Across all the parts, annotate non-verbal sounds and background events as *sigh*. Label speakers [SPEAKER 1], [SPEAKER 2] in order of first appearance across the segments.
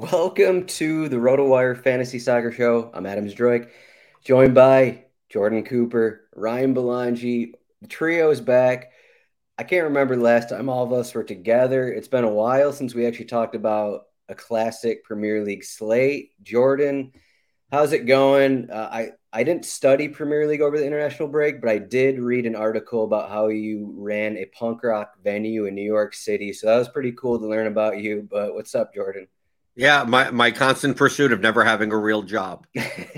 [SPEAKER 1] Welcome to the RotoWire Fantasy Soccer Show. I'm Adam Zdroik, joined by Jordan Cooper, Ryan Belangi. The trio is back. I can't remember the last time all of us were together. It's been a while since we actually talked about a classic Premier League slate. Jordan, how's it going? Uh, I I didn't study Premier League over the international break, but I did read an article about how you ran a punk rock venue in New York City. So that was pretty cool to learn about you. But what's up, Jordan?
[SPEAKER 2] Yeah, my, my constant pursuit of never having a real job,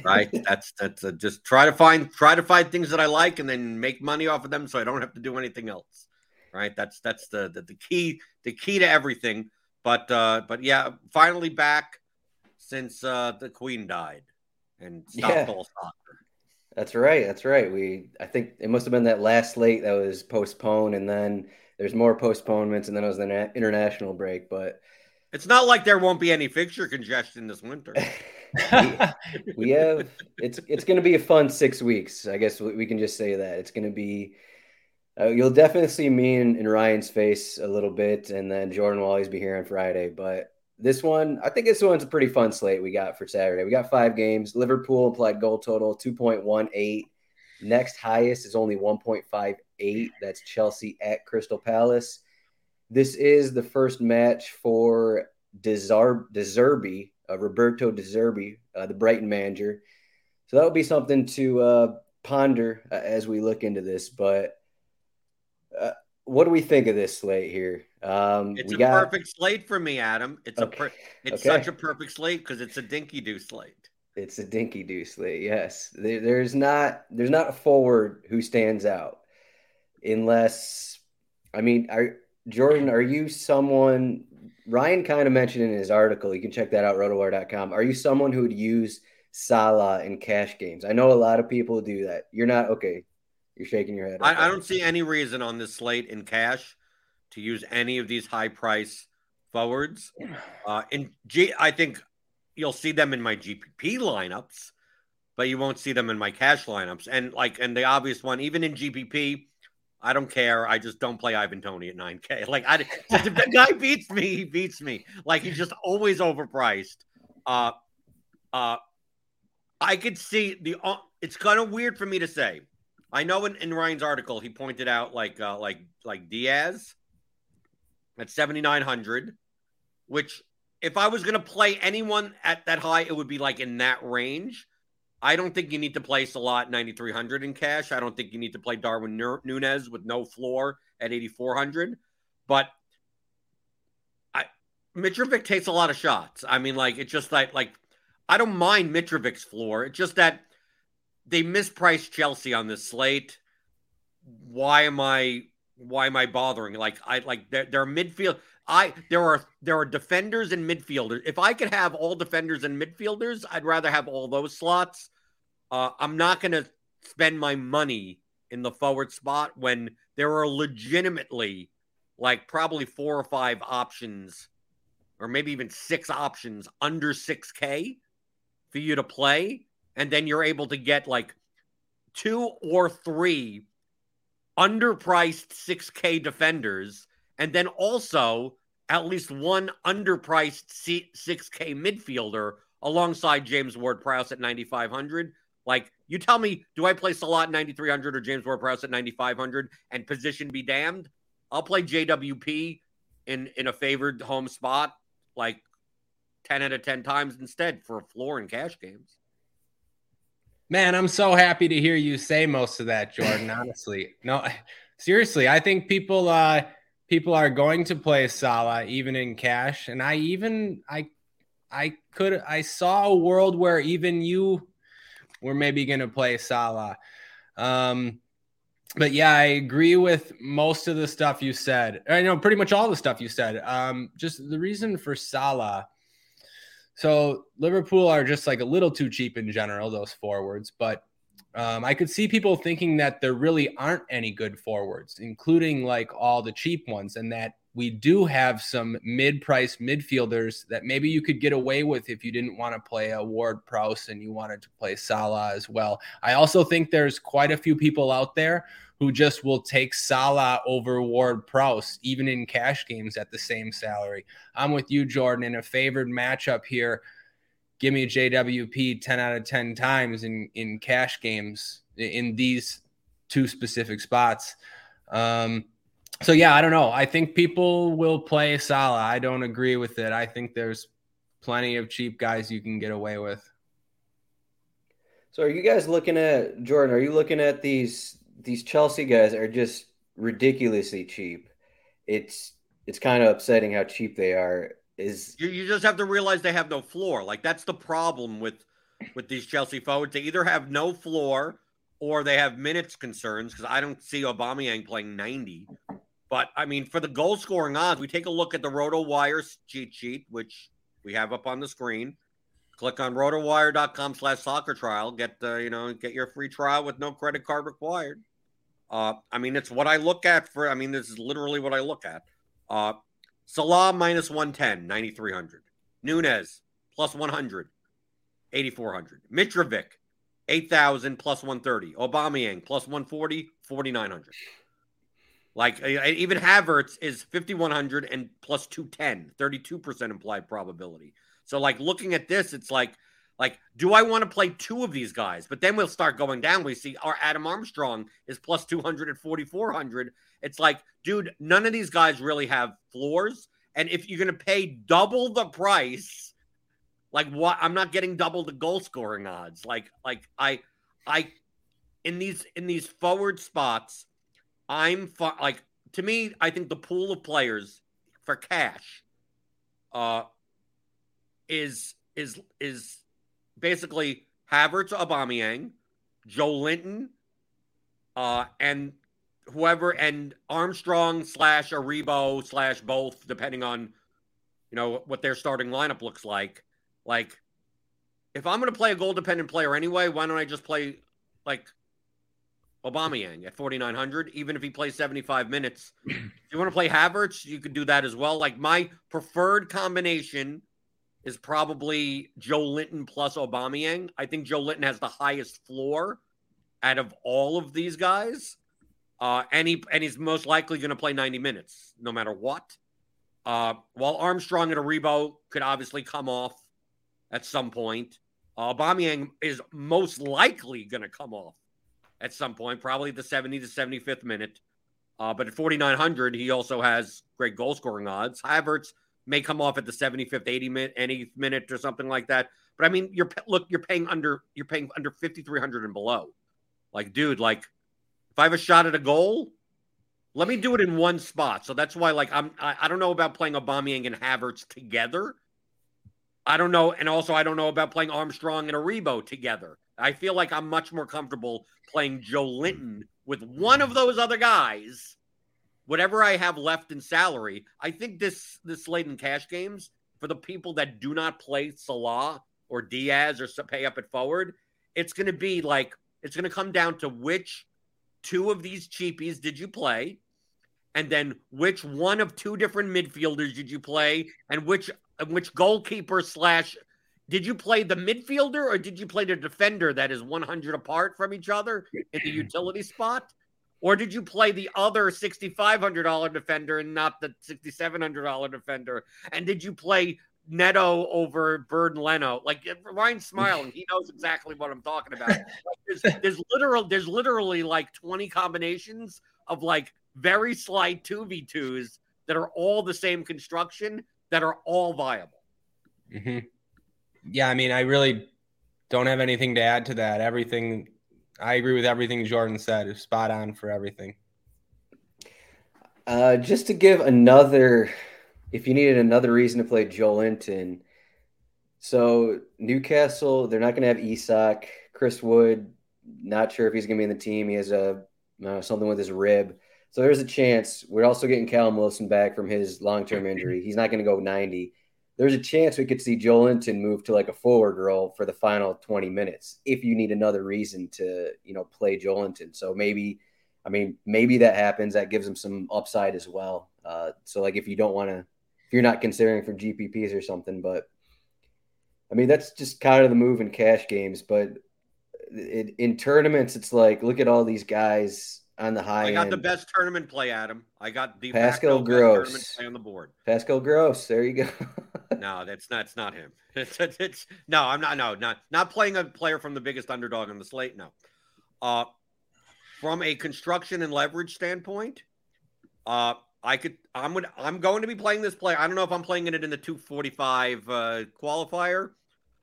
[SPEAKER 2] right? *laughs* that's that's a, just try to find try to find things that I like and then make money off of them, so I don't have to do anything else, right? That's that's the the, the key the key to everything. But uh, but yeah, finally back since uh, the Queen died and stopped
[SPEAKER 1] Yeah.
[SPEAKER 2] all soccer.
[SPEAKER 1] That's right. That's right. We I think it must have been that last slate that was postponed, and then there's more postponements, and then it was the na- international break. But
[SPEAKER 2] It's not like there won't be any fixture congestion this winter. *laughs*
[SPEAKER 1] we have it's it's going to be a fun six weeks. I guess we we can just say that it's going to be. Uh, you'll definitely see me in, in Ryan's face a little bit, and then Jordan will always be here on Friday. But this one, I think this one's a pretty fun slate we got for Saturday. We got five games. Liverpool implied goal total two point one eight. Next highest is only one point five eight. That's Chelsea at Crystal Palace. This is the first match for De Zerbi, uh, Roberto De Zerbi, uh, the Brighton manager. So that would be something to uh, ponder uh, as we look into this. But uh, what do we think of this slate here? Um,
[SPEAKER 2] It's a
[SPEAKER 1] got
[SPEAKER 2] perfect slate for me, Adam. It's a per- it's
[SPEAKER 1] Okay.
[SPEAKER 2] such a perfect slate because it's a dinky do slate.
[SPEAKER 1] it's a dinky do slate. Yes, there, there's not there's not a forward who stands out unless I mean, are Jordan? Are you someone? Ryan kind of mentioned in his article. You can check that out, rotowire.com. Are you someone who would use Salah in cash games? I know a lot of people do that. You're not okay. You're shaking your head.
[SPEAKER 2] I, I don't see any reason on this slate in cash to use any of these high price forwards. Uh, in G, I think you'll see them in my GPP lineups, but you won't see them in my cash lineups. And like, and the obvious one, even in GPP, I don't care. I just don't play Ivan Toney at 9K. *laughs* Like, I, if the guy *laughs* beats me, he beats me. Like, he's just always overpriced. Uh, uh, I could see the. Uh, it's kind of weird for me to say. I know in, in Ryan's article he pointed out like uh, like like Diaz at 7900 which if I was going to play anyone at that high it would be like in that range. I don't think you need to play Salah at 9300 in cash. I don't think you need to play Darwin Nunez with no floor at 8400, but I Mitrovic takes a lot of shots. I mean like it's just like like I don't mind Mitrovic's floor. It's just that they mispriced Chelsea on this slate. Why am I why am I bothering? Like I like they're, they're midfield. I there are there are defenders and midfielders. If I could have all defenders and midfielders, I'd rather have all those slots. Uh, I'm not going to spend my money in the forward spot when there are legitimately like probably four or five options, or maybe even six options under six K for you to play, and then you're able to get like two or three underpriced 6K defenders, and then also at least one underpriced 6K midfielder alongside James Ward Prowse at 9,500. Like, you tell me, do I play Salah at 9,300 or James Ward Prowse at 9,500 and position be damned? I'll play JWP in, in a favored home spot like 10 out of 10 times instead for floor in cash games.
[SPEAKER 3] Man, I'm so happy to hear you say most of that, Jordan. honestly, no, seriously, I think people, uh, people are going to play Salah even in cash, and I even I I could I saw a world where even you were maybe going to play Salah. Um, but yeah, I agree with most of the stuff you said. I know pretty much all the stuff you said. Um, just the reason for Salah. So Liverpool are just like a little too cheap in general, those forwards. But um, I could see people thinking that there really aren't any good forwards, including like all the cheap ones, and that we do have some mid-price midfielders that maybe you could get away with if you didn't want to play a Ward Prowse and you wanted to play Salah as well. I also think there's quite a few people out there who just will take Salah over Ward Prowse, even in cash games at the same salary. I'm with you, Jordan, in a favored matchup here. Give me a JWP 10 out of 10 times in, in cash games in these two specific spots. Um, so yeah, I don't know. I think people will play Salah. I don't agree with it. I think there's plenty of cheap guys you can get away with.
[SPEAKER 1] So are you guys looking at Jordan? Are you looking at these these Chelsea guys are just ridiculously cheap? It's it's kind of upsetting how cheap they are. Is
[SPEAKER 2] you, you just have to realize they have no floor. Like that's the problem with with these Chelsea forwards. They either have no floor or they have minutes concerns because I don't see Aubameyang playing 90 but I mean, for the goal scoring odds, we take a look at the RotoWire cheat sheet, which we have up on the screen. Click on rotowire.com slash soccer trial. Get the, you know, get your free trial with no credit card required. Uh, I mean, it's what I look at for, I mean, this is literally what I look at. Uh, Salah minus 110, 9,300. Nunez plus 100, 8,400. Mitrovic, 8,000 plus 130. Aubameyang plus 140, 4,900. Like even Havertz is 5100 and plus 210, 32% implied probability. So like looking at this, it's like like do I want to play two of these guys? But then we'll start going down. We see our Adam Armstrong is plus 200 at 4400. It's like, dude, none of these guys really have floors. And if you're going to pay double the price, like what I'm not getting double the goal scoring odds. Like like I I in these in these forward spots I'm like to me, I think the pool of players for cash uh is is is basically Havertz, Aubameyang, Joelinton, uh, and whoever and Armstrong slash Aribo slash both, depending on you know what their starting lineup looks like. Like, if I'm going to play a goal dependent player anyway, why don't I just play like Aubameyang at 4,900, even if he plays 75 minutes. *clears throat* if you want to play Havertz, you could do that as well. Like my preferred combination is probably Joelinton plus Aubameyang. I think Joelinton has the highest floor out of all of these guys. Uh, and, he, and he's most likely going to play 90 minutes no matter what. Uh, while Armstrong and Aribo could obviously come off at some point, uh, Aubameyang is most likely going to come off at some point, probably the 70 to 75th minute. Uh, but at 4,900, he also has great goal scoring odds. Havertz may come off at the 75th, 80 minute, any minute or something like that. But I mean, you're look, you're paying under, you're paying under 5,300 and below. Like, dude, like if I have a shot at a goal, let me do it in one spot. So that's why, like, I'm, I, I don't know about playing Aubameyang and Havertz together. I don't know, and also I don't know about playing Armstrong and Aribo together. I feel like I'm much more comfortable playing Joelinton with one of those other guys. Whatever I have left in salary, I think this this late in cash games for the people that do not play Salah or Diaz or pay up at forward, it's going to be like it's going to come down to which two of these cheapies did you play, and then which one of two different midfielders did you play, and which which goalkeeper slash did you play the midfielder or did you play the defender that is 100 apart from each other in the utility spot? Or did you play the other $6,500 defender and not the $6,700 defender? And did you play Neto over Bird and Leno? Like Ryan's smiling. He knows exactly what I'm talking about. *laughs* Like, there's, there's literal, there's literally like 20 combinations of like very slight 2v2s that are all the same construction that are all viable.
[SPEAKER 3] Mm-hmm. Yeah, I mean, I really don't have anything to add to that. Everything I agree with everything Jordan said. It's spot on for everything.
[SPEAKER 1] Uh, just to give another, if you needed another reason to play Joelinton, so Newcastle, they're not going to have Isak. Chris Wood, not sure if he's going to be in the team. He has a uh, something with his rib. So there's a chance. We're also getting Callum Wilson back from his long term injury. He's not going to go 90 there's a chance we could see Joelinton move to like a forward role for the final 20 minutes if you need another reason to, you know, play Joelinton. So maybe, I mean, maybe that happens. That gives him some upside as well. Uh, so like if you don't want to, if you're not considering for GPPs or something, but I mean, that's just kind of the move in cash games. But it, in tournaments, it's like, look at all these guys on the high. I
[SPEAKER 2] got
[SPEAKER 1] end.
[SPEAKER 2] the best tournament play, Adam. I got
[SPEAKER 1] the Pascal Gross
[SPEAKER 2] play on the board.
[SPEAKER 1] Pascal Gross. There you go. *laughs*
[SPEAKER 2] no, that's not. It's not him. *laughs* It's, it's, it's, no. I'm not. No, not not playing a player from the biggest underdog on the slate. No. Uh, from a construction and leverage standpoint, uh, I could. I'm gonna. I'm going to be playing this play. I don't know if I'm playing it in the 245 uh, qualifier.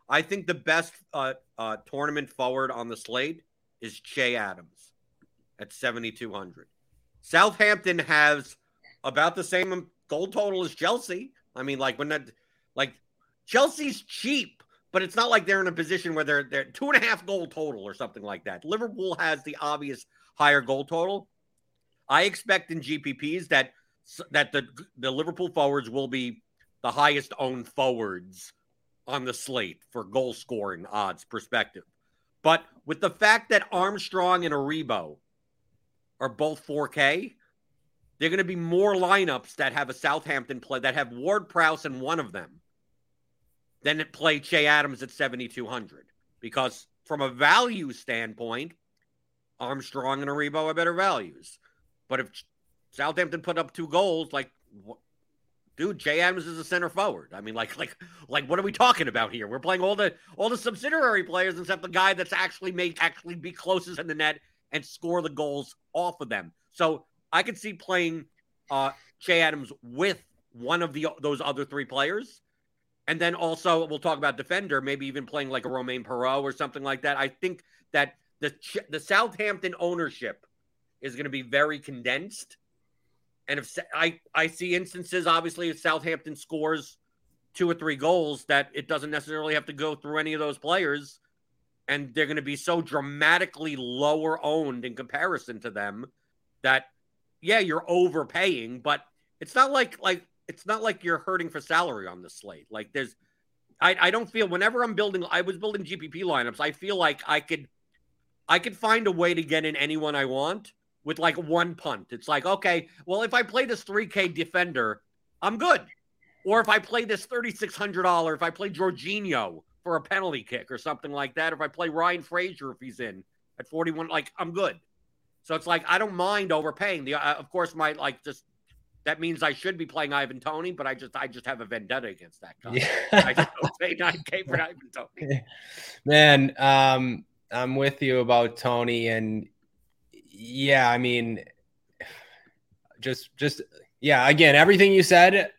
[SPEAKER 2] I think the best uh, uh, tournament forward on the slate is Che Adams at 7,200. Southampton has about the same goal total as Chelsea. I mean, like when that, like Chelsea's cheap, but it's not like they're in a position where they're they're two and a half goal total or something like that. Liverpool has the obvious higher goal total. I expect in GPPs that that the the Liverpool forwards will be the highest owned forwards on the slate for goal scoring odds perspective. But with the fact that Armstrong and Aribo are both 4K, they're going to be more lineups that have a Southampton play that have Ward Prowse in one of them than play Che Adams at 7,200. Because from a value standpoint, Armstrong and Aribo are better values. But if Southampton put up two goals, like, dude, Che Adams is a center forward. I mean, like, like, like, what are we talking about here? We're playing all the all the subsidiary players except the guy that's actually made actually be closest in the net and score the goals off of them. So I could see playing uh, Che Adams with one of the those other three players. And then also we'll talk about defender, maybe even playing like a Romain Perraud or something like that. I think that the the Southampton ownership is going to be very condensed. And if I I see instances, obviously, if Southampton scores two or three goals, that it doesn't necessarily have to go through any of those players and they're going to be so dramatically lower owned in comparison to them that yeah you're overpaying but it's not like like it's not like you're hurting for salary on the slate. Like there's I, I don't feel whenever i'm building i was building gpp lineups i feel like i could i could find a way to get in anyone i want with like one punt. It's like okay well if i play this 3k defender i'm good. Or if i play this $3600 if i play Jorginho for a penalty kick or something like that. If I play Ryan Fraser if he's in at 41, like I'm good. So it's like I don't mind overpaying. The uh, of course my like just that means I should be playing Ivan Toney, but I just I just have a vendetta against that guy. Yeah. I just don't pay 9K for *laughs* Ivan Toney.
[SPEAKER 3] Man, um, I'm with you about Toney, and yeah, I mean, just just yeah, again, everything you said,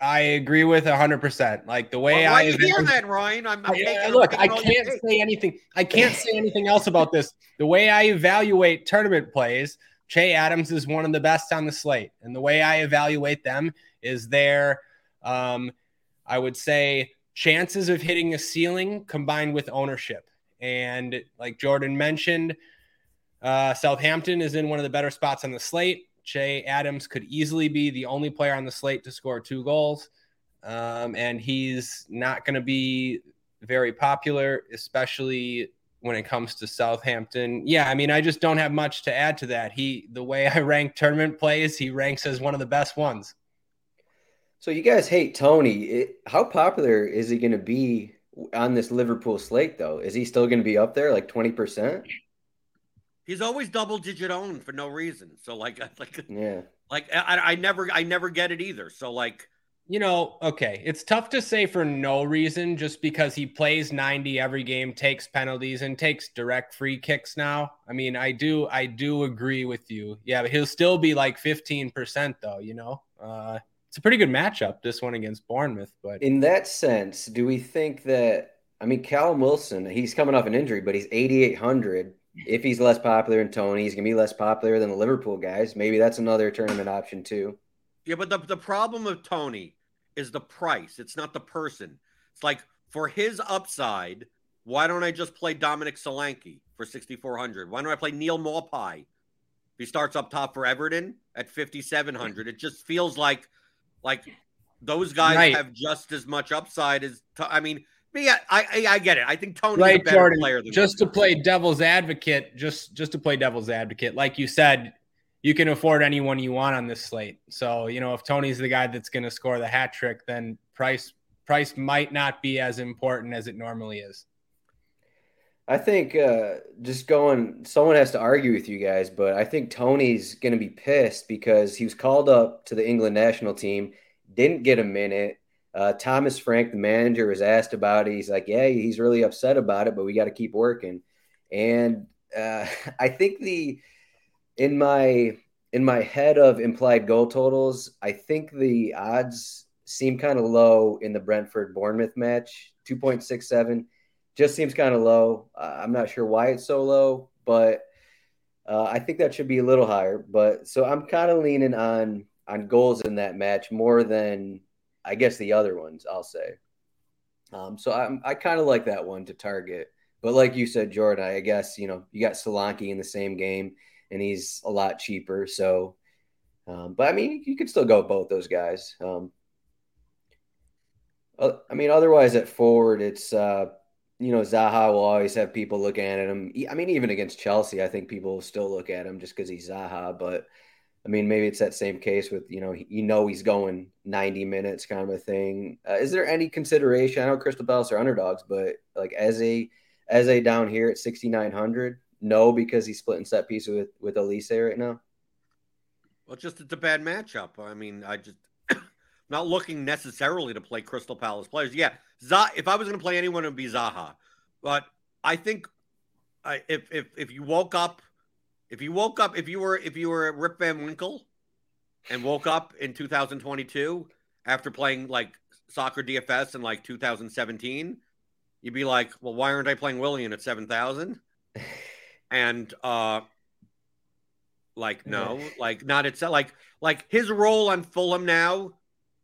[SPEAKER 3] I agree with hundred percent. Like the way
[SPEAKER 2] well,
[SPEAKER 3] I
[SPEAKER 2] hear that, Ryan. I'm, I'm
[SPEAKER 3] I, look. I can't say anything. I can't say anything else about this. The way I evaluate tournament plays, Che Adams is one of the best on the slate, and the way I evaluate them is their, um, I would say, chances of hitting a ceiling combined with ownership. And like Jordan mentioned, uh, Southampton is in one of the better spots on the slate. Che Adams could easily be the only player on the slate to score two goals. Um, and he's not going to be very popular, especially when it comes to Southampton. Yeah, I mean, I just don't have much to add to that. He, the way I rank tournament plays, he ranks as one of the best ones.
[SPEAKER 1] So you guys hate Toney. It, how popular is he going to be on this Liverpool slate, though? Is he still going to be up there, like twenty percent?
[SPEAKER 2] He's always double digit owned for no reason. So like, *laughs* like,
[SPEAKER 1] yeah,
[SPEAKER 2] like I, I never, I never get it either. So like,
[SPEAKER 3] you know, okay, it's tough to say for no reason just because he plays 90 every game, takes penalties, and takes direct free kicks now. I mean, I do, I do agree with you. Yeah, but he'll still be like 15% though, you know? Uh, it's a pretty good matchup, this one against Bournemouth. But
[SPEAKER 1] in that sense, do we think that, I mean, Callum Wilson, he's coming off an injury, but he's 8,800. If he's less popular than Toney, he's going to be less popular than the Liverpool guys. Maybe that's another tournament option too.
[SPEAKER 2] Yeah, but the, the problem of Toney is the price. It's not the person. It's like for his upside, why don't I just play Dominic Solanke for 6,400? Why don't I play Neil Maupay? He starts up top for Everton at 5,700. It just feels like like those guys right. have just as much upside as I mean, yeah, I, I, I get it. I think Toney's right, a better Jordan, player than
[SPEAKER 3] just to play devil's advocate. Just just to play devil's advocate, like you said, you can afford anyone you want on this slate. So, you know, if Toney's the guy that's going to score the hat trick, then price price might not be as important as it normally is.
[SPEAKER 1] I think uh, just going, someone has to argue with you guys, but I think Toney's going to be pissed because he was called up to the England national team, didn't get a minute. Uh, Thomas Frank, the manager, was asked about it. He's like, "Yeah, he's really upset about it, but we got to keep working." And uh, *laughs* I think the in my in my head of implied goal totals, I think the odds seem kind of low in the Brentford Bournemouth match. 2.67 just seems kind of low. Uh, I'm not sure why it's so low, but uh, I think that should be a little higher. But so I'm kind of leaning on on goals in that match more than I guess the other ones. I'll say. Um, so I'm, I kind of like that one to target. But like you said, Jordan, I guess you know you got Solanke in the same game and he's a lot cheaper. So, um, but I mean, you could still go both those guys. Um, uh, I mean, otherwise at forward, it's uh, you know Zaha will always have people looking at him. I mean, even against Chelsea, I think people will still look at him just because he's Zaha. But I mean, maybe it's that same case with you know you know he's going ninety minutes kind of a thing. Uh, is there any consideration? I know Crystal Palace are underdogs, but like as a as a down here at sixty nine hundred, no, because he's splitting set pieces with with Elise right now.
[SPEAKER 2] Well, just it's a bad matchup. I mean, I just *coughs* not looking necessarily to play Crystal Palace players. Yeah, Zaha, if I was going to play anyone, it would be Zaha. But I think if if if you woke up, if you woke up, if you were if you were Rip Van Winkle, and woke up in 2022 after playing like soccer DFS in like 2017, you'd be like, well, why aren't I playing Willian at 7,000? *laughs* and uh like no like not itself like like his role on fulham now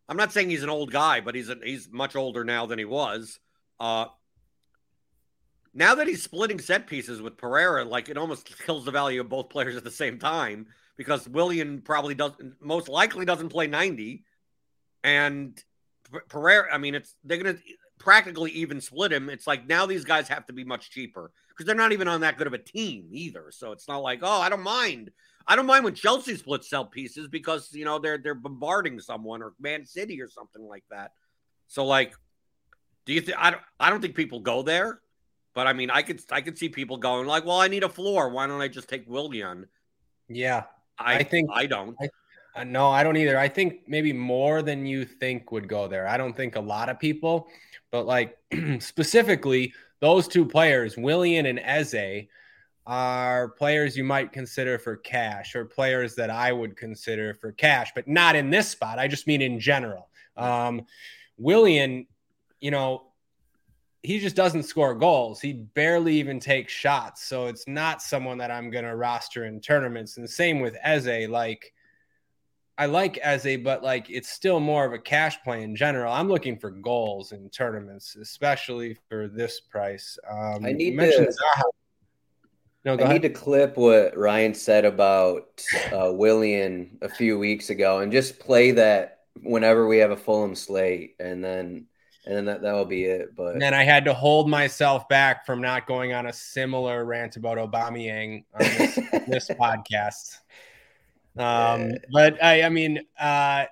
[SPEAKER 2] i'm not saying he's an old guy but he's a, he's much older now than he was uh now that he's splitting set pieces with Pereira, like it almost kills the value of both players at the same time because Willian probably doesn't, most likely doesn't play 90. And Pereira, I mean, it's, they're going to practically even split him. It's like now these guys have to be much cheaper because they're not even on that good of a team either. So it's not like, oh, I don't mind. I don't mind when Chelsea splits sell pieces because you know they're they're bombarding someone or Man City or something like that. So like, do you think I don't I don't think people go there, but I mean I could I could see people going like, well, I need a floor. Why don't I just take Willian?
[SPEAKER 3] Yeah,
[SPEAKER 2] I, I think I don't. I,
[SPEAKER 3] uh, no, I don't either. I think maybe more than you think would go there. I don't think a lot of people, but like *clears throat* specifically those two players, Willian and Eze, are players you might consider for cash or players that I would consider for cash, but not in this spot. I just mean in general. Um, Willian, you know, he just doesn't score goals. He barely even takes shots. So it's not someone that I'm going to roster in tournaments. And same with Eze. Like, I like Eze, but like it's still more of a cash play in general. I'm looking for goals in tournaments, especially for this price. Um,
[SPEAKER 1] I need to. Zaha. No, I ahead. need to clip what Ryan said about uh, Willian a few weeks ago, and just play that whenever we have a Fulham slate, and then and then that that will be it. But
[SPEAKER 3] then I had to hold myself back from not going on a similar rant about Aubameyang on this, *laughs* this podcast. Um, but I, I mean, uh,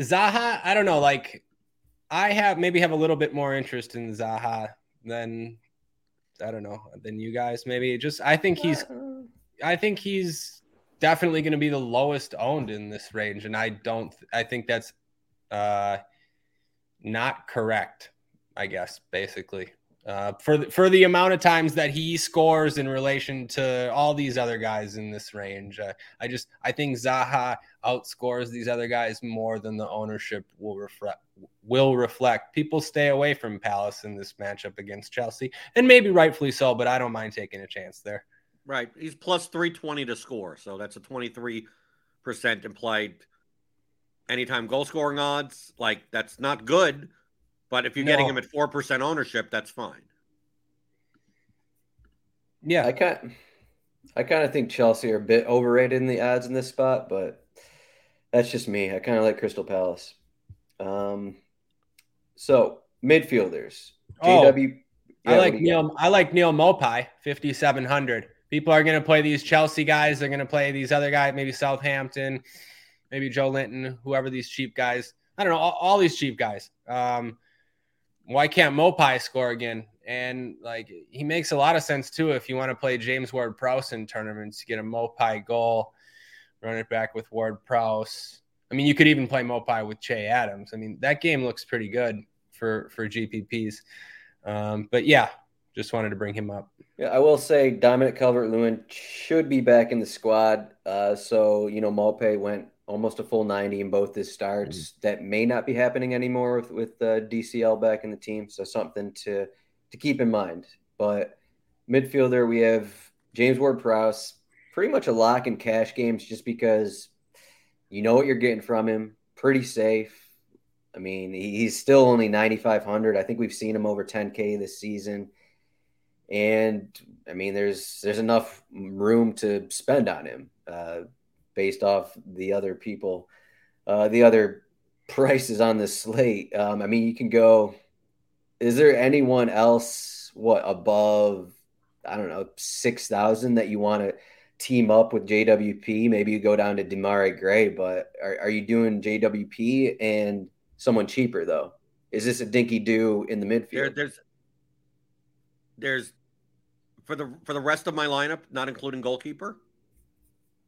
[SPEAKER 3] Zaha, I don't know. Like, I have maybe have a little bit more interest in Zaha than I don't know than you guys. Maybe just I think he's I think he's definitely going to be the lowest owned in this range, and I don't. I think that's uh, not correct. I guess basically uh, for the, for the amount of times that he scores in relation to all these other guys in this range. Uh, I just I think Zaha outscores these other guys more than the ownership will reflect. Will reflect. People stay away from Palace in this matchup against Chelsea, and maybe rightfully so. But I don't mind taking a chance there.
[SPEAKER 2] Right, he's plus three twenty to score, so that's a twenty three percent implied anytime goal scoring odds. Like that's not good but if you're no. getting him at four percent ownership, that's fine.
[SPEAKER 1] Yeah, I kind, I kind of think Chelsea are a bit overrated in the ads in this spot, but that's just me. I kind of like Crystal Palace. Um, so midfielders, JW.
[SPEAKER 3] Oh, I like Neil. I like Neil Maupay, fifty seven hundred. People are going to play these Chelsea guys. They're going to play these other guys, maybe Southampton, maybe Joelinton, whoever these cheap guys. I don't know all, all these cheap guys. Um, why can't Maupay score again? And like he makes a lot of sense too if you want to play James Ward Prowse in tournaments, you get a Maupay goal, run it back with Ward Prowse. I mean, you could even play Maupay with Che Adams. I mean, that game looks pretty good for for GPPs. Um, but yeah, just wanted to bring him up.
[SPEAKER 1] Yeah, I will say Dominic Calvert Lewin should be back in the squad. Uh, so you know, Maupay went almost a full 90 in both his starts. Mm-hmm. That may not be happening anymore with with uh, DCL back in the team, so something to to keep in mind. But midfielder, we have James Ward-Prowse, pretty much a lock in cash games, just because you know what you're getting from him. Pretty safe. I mean, he's still only 9,500. I think we've seen him over 10K this season. And I mean, there's there's enough room to spend on him. Uh, based off the other people, uh, the other *laughs* prices on the slate. Um, I mean, you can go. Is there anyone else what above? I don't know six thousand that you want to team up with JWP. Maybe you go down to Demarai Gray, but are, are you doing JWP and someone cheaper though? Is this a dinky do in the midfield? There,
[SPEAKER 2] there's there's for the for the rest of my lineup, not including goalkeeper.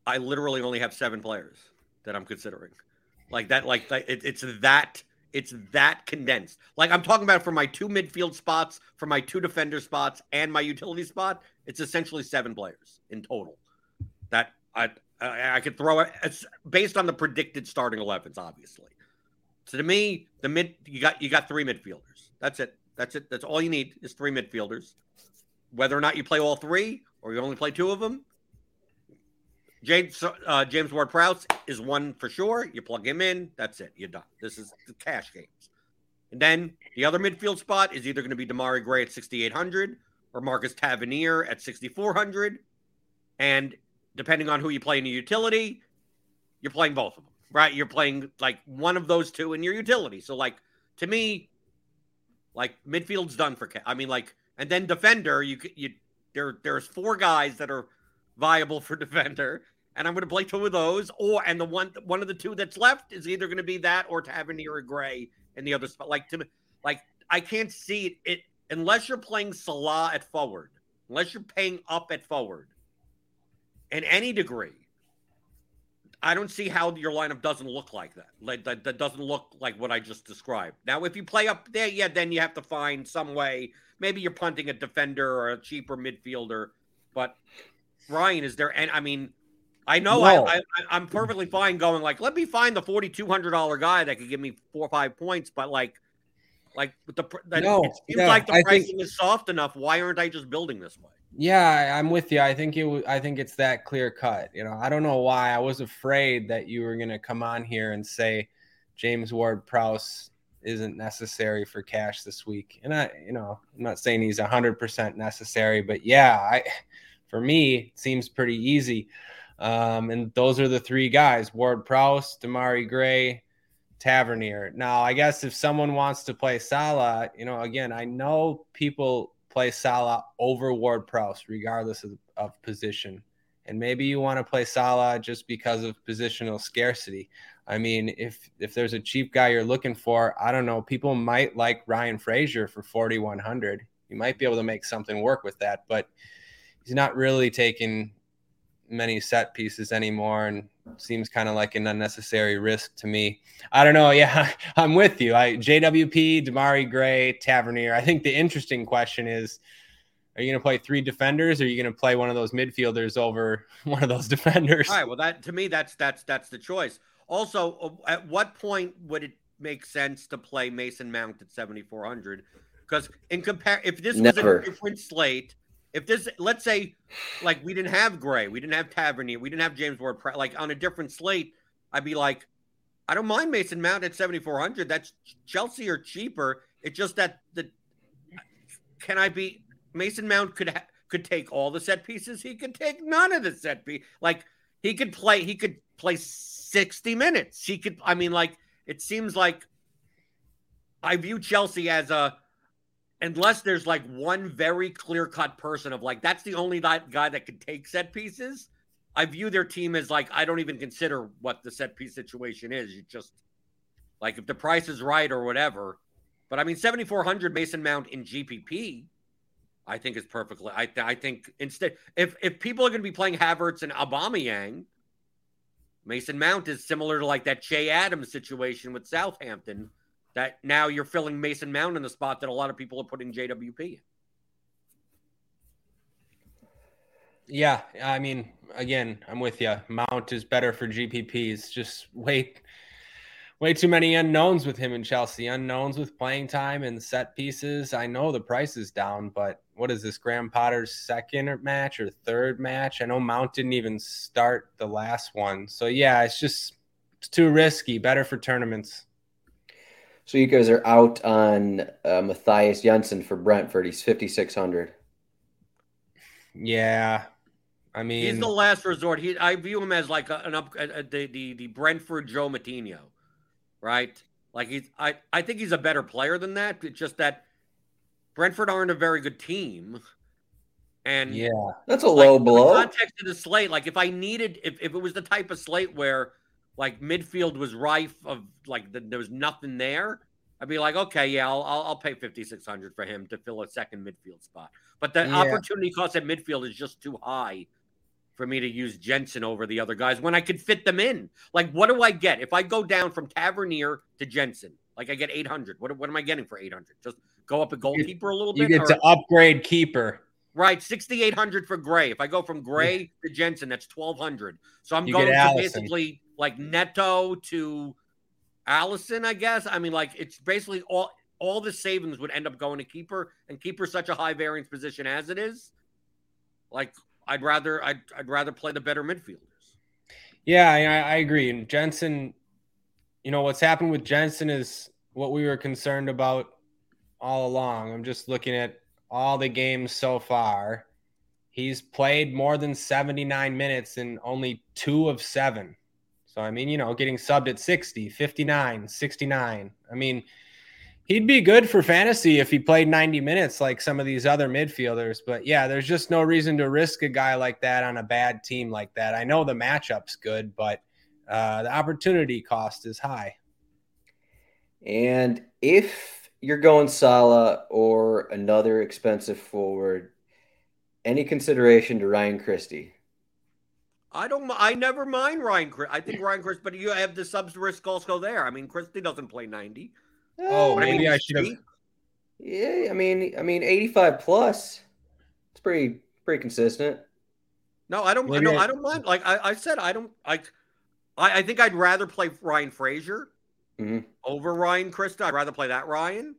[SPEAKER 2] I literally only have seven players that I'm considering. Like that, like it, it's that it's that condensed. Like I'm talking about for my two midfield spots, for my two defender spots, and my utility spot. It's essentially seven players in total. That I I, I could throw it. It's based on the predicted starting 11s, obviously. So to me, the mid you got you got three midfielders. That's it. That's it. That's all you need is three midfielders. Whether or not you play all three or you only play two of them, James uh, James Ward Prowse is one for sure. You plug him in, that's it. You're done. This is the cash games. And then the other midfield spot is either going to be Demarai Gray at 6,800 or Marcus Tavernier at 6,400. And depending on who you play in your utility, you're playing both of them, right? You're playing like one of those two in your utility. So, like, to me, like midfield's done for. I mean, like, and then defender, you you there there's four guys that are viable for defender. And I'm going to play two of those, or and the one one of the two that's left is either going to be that or Tavernier or Gray in the other spot. Like to like I can't see it, it unless you're playing Salah at forward, unless you're paying up at forward in any degree. I don't see how your lineup doesn't look like that. Like that, that doesn't look like what I just described. Now, if you play up there, yeah, then you have to find some way. Maybe you're punting a defender or a cheaper midfielder, but Ryan, is there and I mean, I know no. I, I am perfectly fine going like, let me find the forty two hundred dollar guy that could give me four or five points, but like, like the that, no, it seems yeah, like the I pricing think, is soft enough. Why aren't I just building this way?
[SPEAKER 3] Yeah, I'm with you. I think it. I think it's that clear cut. You know, I don't know why I was afraid that you were going to come on here and say James Ward Prowse isn't necessary for cash this week. And I, you know, I'm not saying he's 100% necessary, but yeah, I for me, seems pretty easy. Um, and those are the three guys Ward Prowse, Demarai Gray, Tavernier. Now, I guess if someone wants to play Salah, you know, again, I know people play Salah over Ward Prowse, regardless of, of position. And maybe you want to play Salah just because of positional scarcity. I mean, if if there's a cheap guy you're looking for, I don't know, people might like Ryan Fraser for 4100 you might be able to make something work with that. But he's not really taking many set pieces anymore and seems kind of like an unnecessary risk to me. I don't know. *laughs* Yeah, I'm with you. I JWP, Demarai Gray, Tavernier. I think the interesting question is are you going to play three defenders or are you going to play one of those midfielders over *laughs* one of those defenders?
[SPEAKER 2] All right, well that to me that's that's that's the choice. Also, uh, at what point would it make sense to play Mason Mount at 7400? Because in compare if this Never. was a different slate, if this, let's say, like we didn't have Gray, we didn't have Tavernier, we didn't have James Ward, like on a different slate, I'd be like, I don't mind Mason Mount at 7,400. That's Chelsea or cheaper. It's just that the can I be Mason Mount could ha- could take all the set pieces. He could take none of the set piece. Like he could play. He could play 60 minutes. He could. I mean, like it seems like I view Chelsea as a unless there's like one very clear cut person of like that's the only that guy that could take set pieces. I view their team as like I don't even consider what the set piece situation is. You just like if the price is right or whatever. But I mean, 7,400 Mason Mount in GPP, I think is perfectly. I, I think instead, if if people are going to be playing Havertz and Aubameyang, Mason Mount is similar to like that Che Adams situation with Southampton that now you're filling Mason Mount in the spot that a lot of people are putting JWP in.
[SPEAKER 3] Yeah, I mean, again, I'm with you. Mount is better for GPPs. Just wait, way too many unknowns with him in Chelsea. Unknowns with playing time and set pieces. I know the price is down, but what is this Graham Potter's second match or third match? I know Mount didn't even start the last one. So yeah, it's just it's too risky. Better for tournaments.
[SPEAKER 1] So you guys are out on uh, Mathias Jensen for Brentford. He's fifty six hundred.
[SPEAKER 3] Yeah, I mean
[SPEAKER 2] he's the last resort. He I view him as like a, an up a, a, the, the the Brentford João Moutinho, right? Like he's I I think he's a better player than that. It's just that Brentford aren't a very good team. And
[SPEAKER 3] yeah,
[SPEAKER 1] that's a low
[SPEAKER 2] like,
[SPEAKER 1] blow.
[SPEAKER 2] context of the slate, like if I needed, if, if it was the type of slate where like midfield was rife of like the, there was nothing there, I'd be like, okay, yeah, I'll I'll, I'll pay fifty six hundred for him to fill a second midfield spot. But the yeah. opportunity cost at midfield is just too high for me to use Jensen over the other guys when I could fit them in. Like, what do I get if I go down from Tavernier to Jensen? Like, I get eight hundred. What what am I getting for eight hundred? Just go up a goalkeeper a little
[SPEAKER 3] bit.
[SPEAKER 2] You
[SPEAKER 3] get or, to upgrade keeper.
[SPEAKER 2] Right, sixty eight hundred for Gray. If I go from Gray to Jensen, that's twelve hundred. So I'm you going to basically like Neto to Alisson, I guess. I mean, like it's basically all all the savings would end up going to keeper, and keeper such a high variance position as it is. Like I'd rather I'd, I'd rather play the better midfielders.
[SPEAKER 3] Yeah, I, I agree. And Jensen, you know what's happened with Jensen is what we were concerned about all along. I'm just looking at all the games so far. He's played more than 79 minutes in only two of seven. So, I mean, you know, getting subbed at 60, 59, 69. I mean, he'd be good for fantasy if he played 90 minutes like some of these other midfielders. But yeah, there's just no reason to risk a guy like that on a bad team like that. I know the matchup's good, but uh, the opportunity cost is high.
[SPEAKER 1] And if you're going Salah or another expensive forward, any consideration to Ryan Christie?
[SPEAKER 2] I don't. I never mind Ryan. Chris. I think Ryan Christie, but you have the subs risk also there. I mean, Christie doesn't play ninety.
[SPEAKER 3] Oh, maybe I, mean, I should have.
[SPEAKER 1] Yeah, I mean, I mean, eighty-five plus. It's pretty pretty consistent.
[SPEAKER 2] No, I don't. No, I, I don't mind. Like I, I said, I don't like. I, I think I'd rather play Ryan Fraser mm-hmm. over Ryan Christie. I'd rather play that Ryan.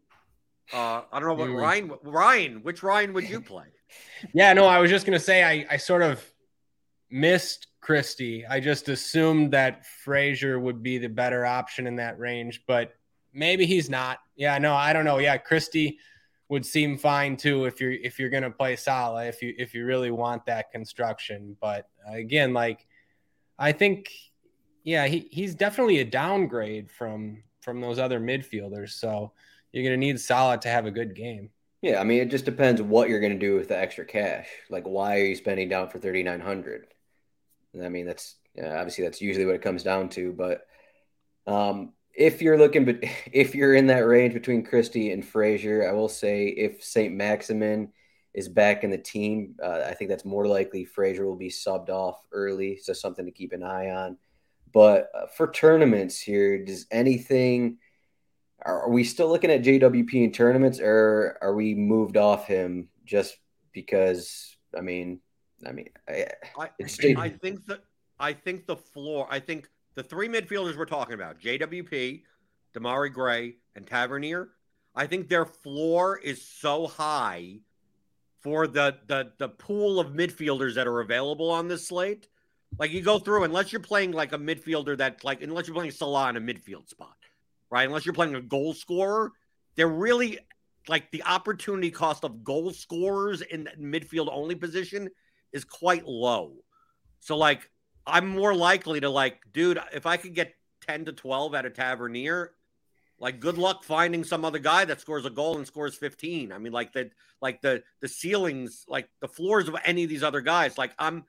[SPEAKER 2] Uh, I don't know what mm. Ryan. Ryan, which Ryan would you play? *laughs*
[SPEAKER 3] yeah, no, I was just gonna say I, I sort of missed Christie. I just assumed that Fraser would be the better option in that range, but maybe he's not. Yeah, no, I don't know. Yeah, Christie would seem fine too if you're if you're gonna play Salah if you if you really want that construction. But again, like I think, yeah, he, he's definitely a downgrade from from those other midfielders. So you're gonna need Salah to have a good game.
[SPEAKER 1] Yeah, I mean, it just depends what you're going to do with the extra cash. Like, why are you spending down for thirty nine hundred? I mean, that's yeah, obviously that's usually what it comes down to. But um, if you're looking, but *laughs* if you're in that range between Christie and Fraser, I will say if St. Maximin is back in the team, uh, I think that's more likely Fraser will be subbed off early, so something to keep an eye on. But uh, for tournaments here, does anything? Are we still looking at JWP in tournaments, or are we moved off him just because? I mean, I mean, I,
[SPEAKER 2] I, I think that I think the floor. I think the three midfielders we're talking about, JWP, Demarai Gray, and Tavernier. I think their floor is so high for the the the pool of midfielders that are available on this slate. Like you go through, unless you're playing like a midfielder that like unless you're playing Salah in a midfield spot, right? Unless you're playing a goal scorer, they're really like the opportunity cost of goal scorers in that midfield only position is quite low. So like I'm more likely to like, dude, if I could get 10 to 12 at a Tavernier, like good luck finding some other guy that scores a goal and scores 15. I mean, like the like the the ceilings, like the floors of any of these other guys. Like I'm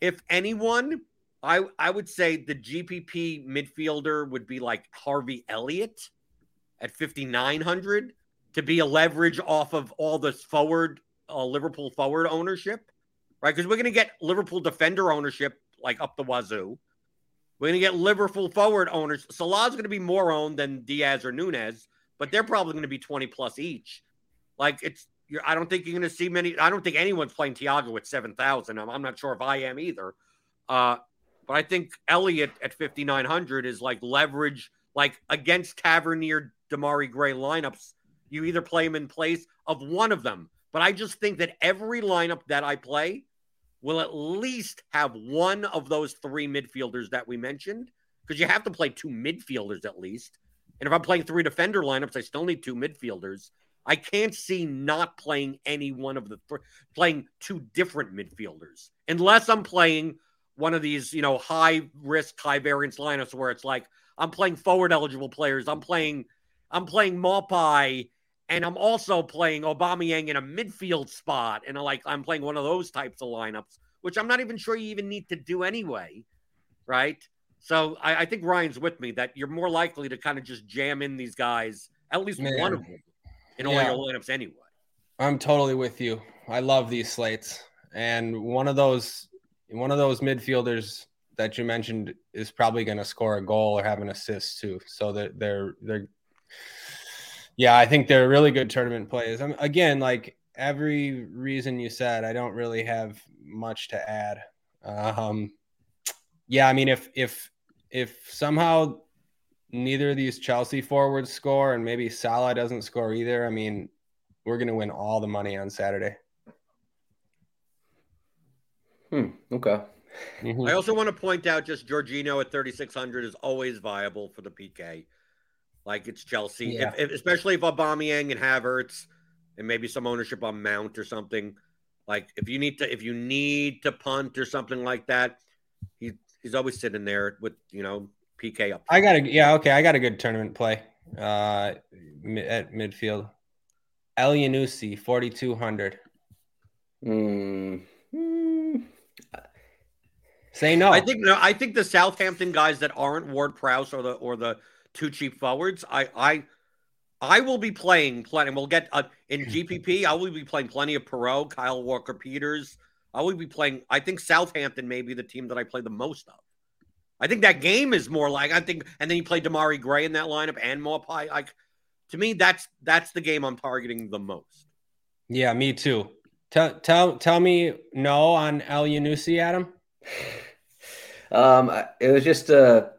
[SPEAKER 2] if anyone, I I would say the GPP midfielder would be like Harvey Elliott at 5900 to be a leverage off of all this forward uh, Liverpool forward ownership, right? Because we're going to get Liverpool defender ownership like up the wazoo. We're going to get Liverpool forward owners. Salah's going to be more owned than Diaz or Nunez, but they're probably going to be 20 plus each. Like it's, I don't think you're going to see many. I don't think anyone's playing Thiago at 7,000. I'm, I'm, not sure if I am either. Uh, but I think Elliott at 5,900 is like leverage, like against Tavernier, Demarai Gray lineups. You either play him in place of one of them. But I just think that every lineup that I play, will at least have one of those three midfielders that we mentioned because you have to play two midfielders at least. And if I'm playing three defender lineups, I still need two midfielders. I can't see not playing any one of the th- playing two different midfielders unless I'm playing one of these, you know, high risk, high variance lineups where it's like I'm playing forward eligible players. I'm playing, I'm playing Maupay and I'm also playing Aubameyang in a midfield spot, and I like I'm playing one of those types of lineups, which I'm not even sure you even need to do anyway, right? So I, I think Ryan's with me that you're more likely to kind of just jam in these guys, at least Man. one of them, in yeah. all your lineups anyway.
[SPEAKER 3] I'm totally with you. I love these slates, and one of those one of those midfielders that you mentioned is probably going to score a goal or have an assist too. So that they're they're yeah, I think they're really good tournament plays. I again, like every reason you said, I don't really have much to add. Um, yeah, I mean, if if if somehow neither of these Chelsea forwards score and maybe Salah doesn't score either, I mean, we're going to win all the money on Saturday.
[SPEAKER 1] Hmm. Okay.
[SPEAKER 2] Mm-hmm. I also want to point out just Jorginho at 3,600 is always viable for the PK. Like it's Chelsea, yeah. if, if, especially if Aubameyang and Havertz, and maybe some ownership on Mount or something. Like if you need to, if you need to punt or something like that, he he's always sitting there with you know PK up.
[SPEAKER 3] I got a yeah okay, I got a good tournament play uh at midfield. Elyounoussi forty two hundred.
[SPEAKER 1] Mm.
[SPEAKER 3] Say no.
[SPEAKER 2] I think no. I think the Southampton guys that aren't Ward Prowse or the or the two cheap forwards. I I I will be playing plenty. We'll get uh, in GPP. I will be playing plenty of Perraud, Kyle Walker Peters. I will be playing. I think Southampton may be the team that I play the most of. I think that game is more like I think, and then you play Demarai Gray in that lineup and Maupay. Like to me, that's that's the game I'm targeting the most.
[SPEAKER 3] Yeah, me too. Tell tell tell me no on Elyounoussi, Adam. *sighs*
[SPEAKER 1] Um, it was just a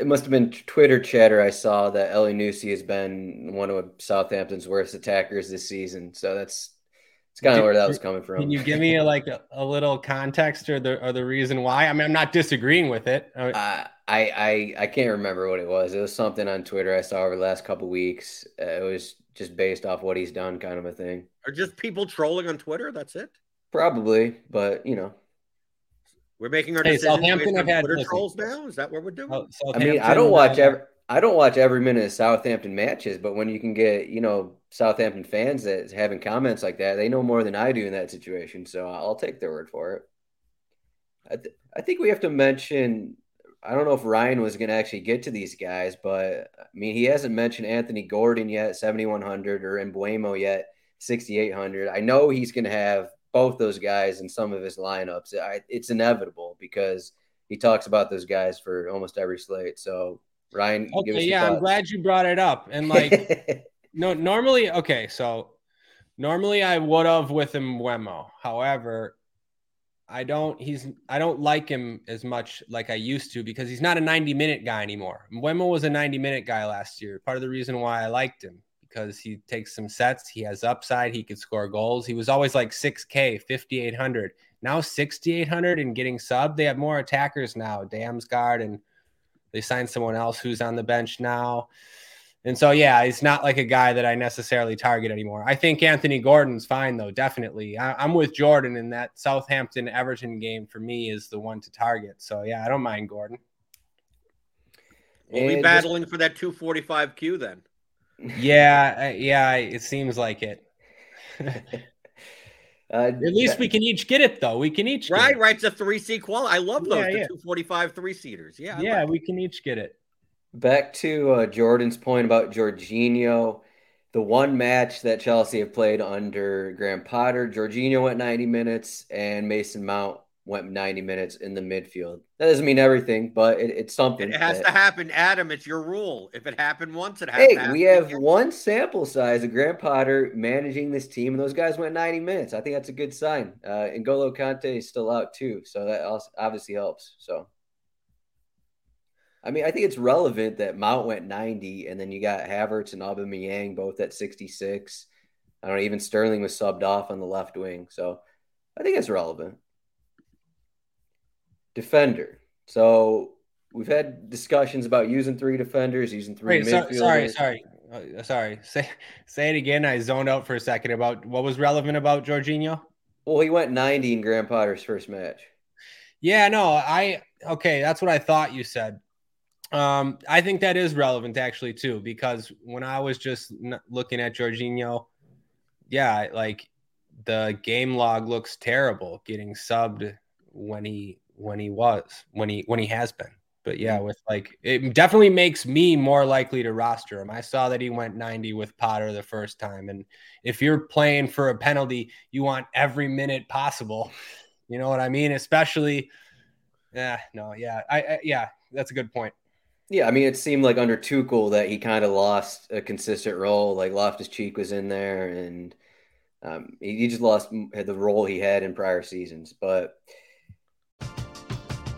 [SPEAKER 1] it must have been Twitter chatter I saw that Elyounoussi has been one of Southampton's worst attackers this season. So that's it's kind of where that was coming from.
[SPEAKER 3] Can you give me a, like a, a, little context or the or the reason why? I mean, I'm not disagreeing with it.
[SPEAKER 1] Uh, I I I can't remember what it was. It was something on Twitter I saw over the last couple weeks. Uh, it was just based off what he's done, kind of a thing.
[SPEAKER 2] Are just people trolling on Twitter. That's it.
[SPEAKER 1] Probably, but you know,
[SPEAKER 2] we're making our hey, decisions Southampton have had Twitter trolls now. Is that what we're doing? Oh,
[SPEAKER 1] I mean, I don't watch every I don't watch every minute of Southampton matches, but when you can get you know Southampton fans that having comments like that, they know more than I do in that situation. So I'll take their word for it. I, th- I think we have to mention I don't know if Ryan was going to actually get to these guys, but I mean, he hasn't mentioned Anthony Gordon yet, 7,100, or Mbeumo yet, 6,800. I know he's going to have both those guys in some of his lineups. I, it's inevitable because he talks about those guys for almost every slate. So, Ryan,
[SPEAKER 3] okay, yeah, I'm glad you brought it up. And like, *laughs* no, normally, okay, so normally I would have with Mbeumo. However, I don't he's I don't like him as much like I used to because he's not a 90 minute guy anymore. Mbeumo was a 90 minute guy last year. Part of the reason why I liked him because he takes some sets, he has upside, he could score goals. He was always like 6K, 5800. Now 6800 and getting sub. They have more attackers now, Damsgaard and they signed someone else who's on the bench now. And so, yeah, he's not like a guy that I necessarily target anymore. I think Anthony Gordon's fine, though, definitely. I, am with Jordan in that Southampton Everton game for me is the one to target. So, yeah, I don't mind Gordon.
[SPEAKER 2] We'll be battling just... for that 245 Q then.
[SPEAKER 3] Yeah, yeah, it seems like it. *laughs* Uh, At least we can each get it, though. We can each
[SPEAKER 2] right, it. right. It's a three seat qual. I love those yeah, yeah. 245 three seaters. Yeah,
[SPEAKER 3] yeah, we can each get it
[SPEAKER 1] back to uh, Jordan's point about Jorginho, the one match that Chelsea have played under Graham Potter, Jorginho went 90 minutes and Mason Mount went 90 minutes in the midfield. That doesn't mean everything, but it, it's something.
[SPEAKER 2] It has that, to happen, Adam. It's your rule. If it happened once, it has
[SPEAKER 1] hey, we have again. one sample size of Graham Potter managing this team, and those guys went 90 minutes. I think that's a good sign. Uh, N'Golo Kante is still out too, so that also obviously helps. So I mean, I think it's relevant that Mount went 90, and then you got Havertz and Aubameyang both at 66. I don't know, even Sterling was subbed off on the left wing. So I think it's relevant. Defender. So we've had discussions about using three defenders, using three Wait, midfielders.
[SPEAKER 3] sorry, sorry. Uh, sorry. *laughs* Say say it again. I zoned out for a second about what was relevant about Jorginho.
[SPEAKER 1] Well, he went 90 in Graham Potter's first match.
[SPEAKER 3] Yeah, no, I okay, that's what I thought you said. Um, I think that is relevant actually too, because when I was just looking at Jorginho, yeah, like the game log looks terrible getting subbed when he when he was when he when he has been. But yeah, mm-hmm. with like it definitely makes me more likely to roster him. I saw that he went 90 with Potter the first time, and if you're playing for a penalty, you want every minute possible. You know what I mean? Especially, yeah, no, yeah, I, I yeah, that's a good point.
[SPEAKER 1] Yeah, I mean, it seemed like under Tuchel that he kind of lost a consistent role. Like Loftus Cheek was in there, and um, he, he just lost the role he had in prior seasons. But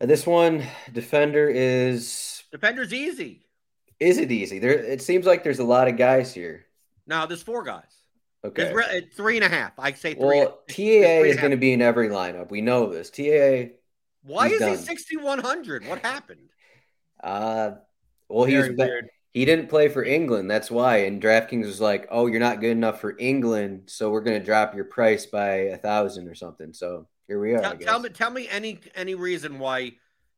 [SPEAKER 1] This one, defender is
[SPEAKER 2] defender's easy.
[SPEAKER 1] Is it easy? There, it seems like there's a lot of guys here.
[SPEAKER 2] No, there's four guys. Okay, it's three and a half. I say three.
[SPEAKER 1] Well, TAA is going to be in every lineup. We know this. TAA.
[SPEAKER 2] Why is done. he 6100? What happened?
[SPEAKER 1] Uh, well, he Very was. Be- he didn't play for England. That's why. And DraftKings was like, "Oh, you're not good enough for England, so we're going to drop your price by a thousand or something." So here we are.
[SPEAKER 2] Tell, tell, me, tell me any any reason why